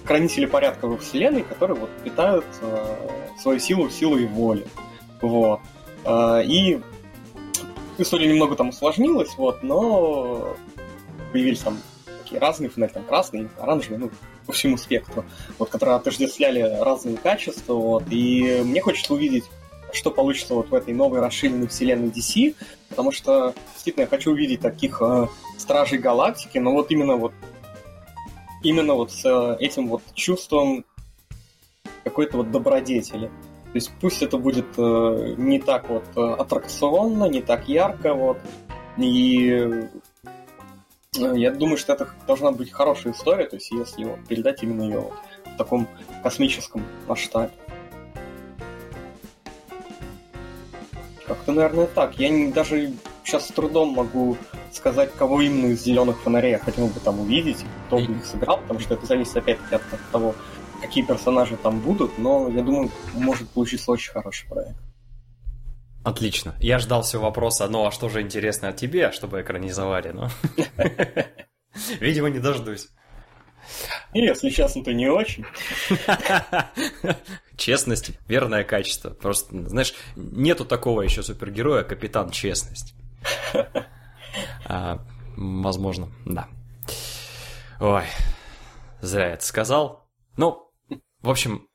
хранители порядка во Вселенной, которые вот питают э, свою силу силой воли. Вот. Э, и история немного там усложнилась, вот, но появились там такие разные фонари, там красный, оранжевый, ну, по всему спектру, вот, которые отождествляли разные качества, вот, и мне хочется увидеть что получится вот в этой новой расширенной вселенной DC, потому что действительно я хочу увидеть таких э, стражей галактики, но вот именно вот именно вот с э, этим вот чувством какой-то вот добродетели. То есть пусть это будет э, не так вот э, аттракционно, не так ярко, вот, и я думаю, что это должна быть хорошая история, то есть если вот, передать именно ее вот, в таком космическом масштабе. Как-то, наверное, так. Я не, даже сейчас с трудом могу сказать, кого именно из зеленых фонарей я хотел бы там увидеть, кто бы их сыграл, потому что это зависит опять-таки от того, какие персонажи там будут, но я думаю, может получиться очень хороший проект. Отлично. Я ждал всего вопроса, ну а что же интересно от тебе, чтобы экранизовали, но... (laughs) Видимо, не дождусь. Если честно, то не очень. (laughs) Честность – верное качество. Просто, знаешь, нету такого еще супергероя, капитан честность. (laughs) А, возможно, да. Ой, зря это сказал. Ну, в общем,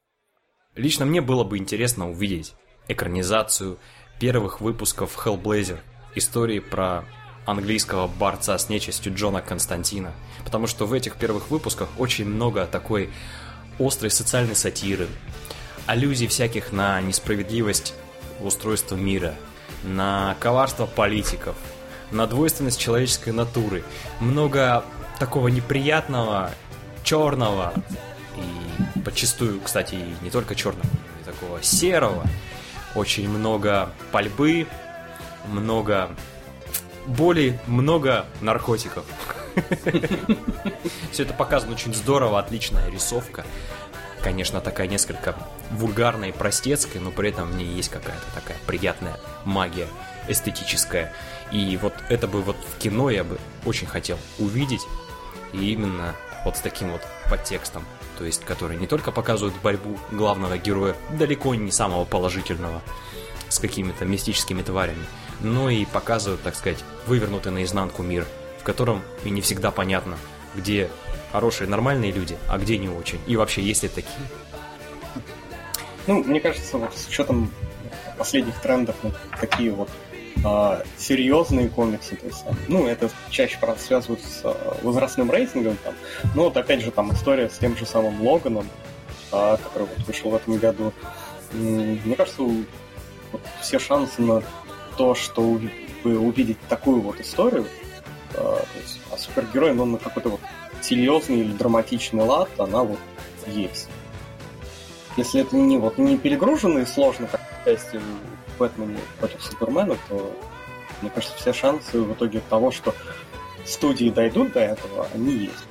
лично мне было бы интересно увидеть экранизацию первых выпусков Hellblazer, истории про английского борца с нечистью Джона Константина. Потому что в этих первых выпусках очень много такой острой социальной сатиры, аллюзий всяких на несправедливость устройства мира, на коварство политиков, на двойственность человеческой натуры. Много такого неприятного, черного и подчастую, кстати, не только черного, но и такого серого. Очень много пальбы, много боли, много наркотиков. Все это показано очень здорово, отличная рисовка. Конечно, такая несколько вульгарная и простецкая, но при этом в ней есть какая-то такая приятная магия эстетическая. И вот это бы вот в кино я бы очень хотел увидеть. И именно вот с таким вот подтекстом. То есть, который не только показывает борьбу главного героя, далеко не самого положительного, с какими-то мистическими тварями, но и показывают, так сказать, вывернутый наизнанку мир, в котором и не всегда понятно, где хорошие, нормальные люди, а где не очень. И вообще, есть ли такие? Ну, мне кажется, вот с учетом последних трендов на такие вот а, серьезные комиксы, то есть, ну, это чаще, правда, связывают с а, возрастным рейтингом, там, но вот опять же там история с тем же самым Логаном, а, который вот вышел в этом году. Мне кажется, вот, все шансы на то, что увидеть такую вот историю, а, то есть, а супергерой, но на какой-то вот серьезный или драматичный лад, она вот есть. Если это не вот не перегружено и сложно, как части Бэтмене против Супермена, то мне кажется, все шансы в итоге того, что студии дойдут до этого, они есть.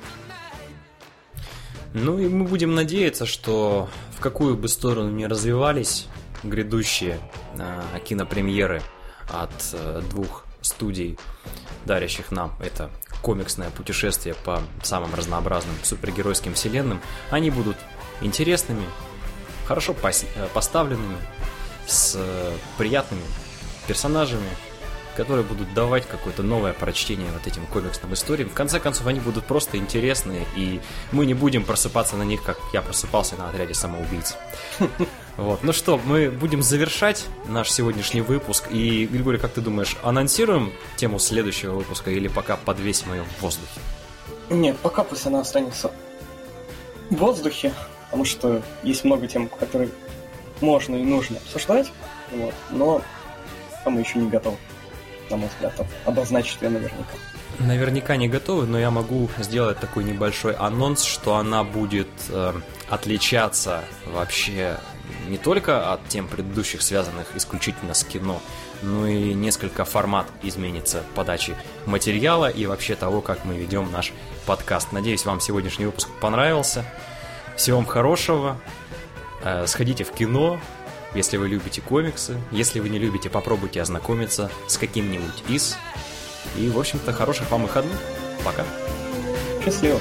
Ну и мы будем надеяться, что в какую бы сторону ни развивались грядущие э, кинопремьеры от э, двух студий, дарящих нам это комиксное путешествие по самым разнообразным супергеройским вселенным, они будут интересными, хорошо э, поставленными, с э, приятными персонажами, которые будут давать какое-то новое прочтение вот этим комиксным историям. В конце концов, они будут просто интересные, и мы не будем просыпаться на них, как я просыпался на отряде самоубийц. (laughs) Вот. Ну что, мы будем завершать наш сегодняшний выпуск. И, Григорий, как ты думаешь, анонсируем тему следующего выпуска или пока подвесим ее в воздухе? Нет, пока пусть она останется в воздухе, потому что есть много тем, которые можно и нужно обсуждать, вот, но мы еще не готовы, на мой взгляд, обозначить ее наверняка. Наверняка не готовы, но я могу сделать такой небольшой анонс, что она будет э, отличаться вообще не только от тем предыдущих, связанных исключительно с кино, но и несколько формат изменится подачи материала и вообще того, как мы ведем наш подкаст. Надеюсь, вам сегодняшний выпуск понравился. Всего вам хорошего. Э, сходите в кино, если вы любите комиксы. Если вы не любите, попробуйте ознакомиться с каким-нибудь из. И, в общем-то, хороших вам выходных. Пока. Счастливо.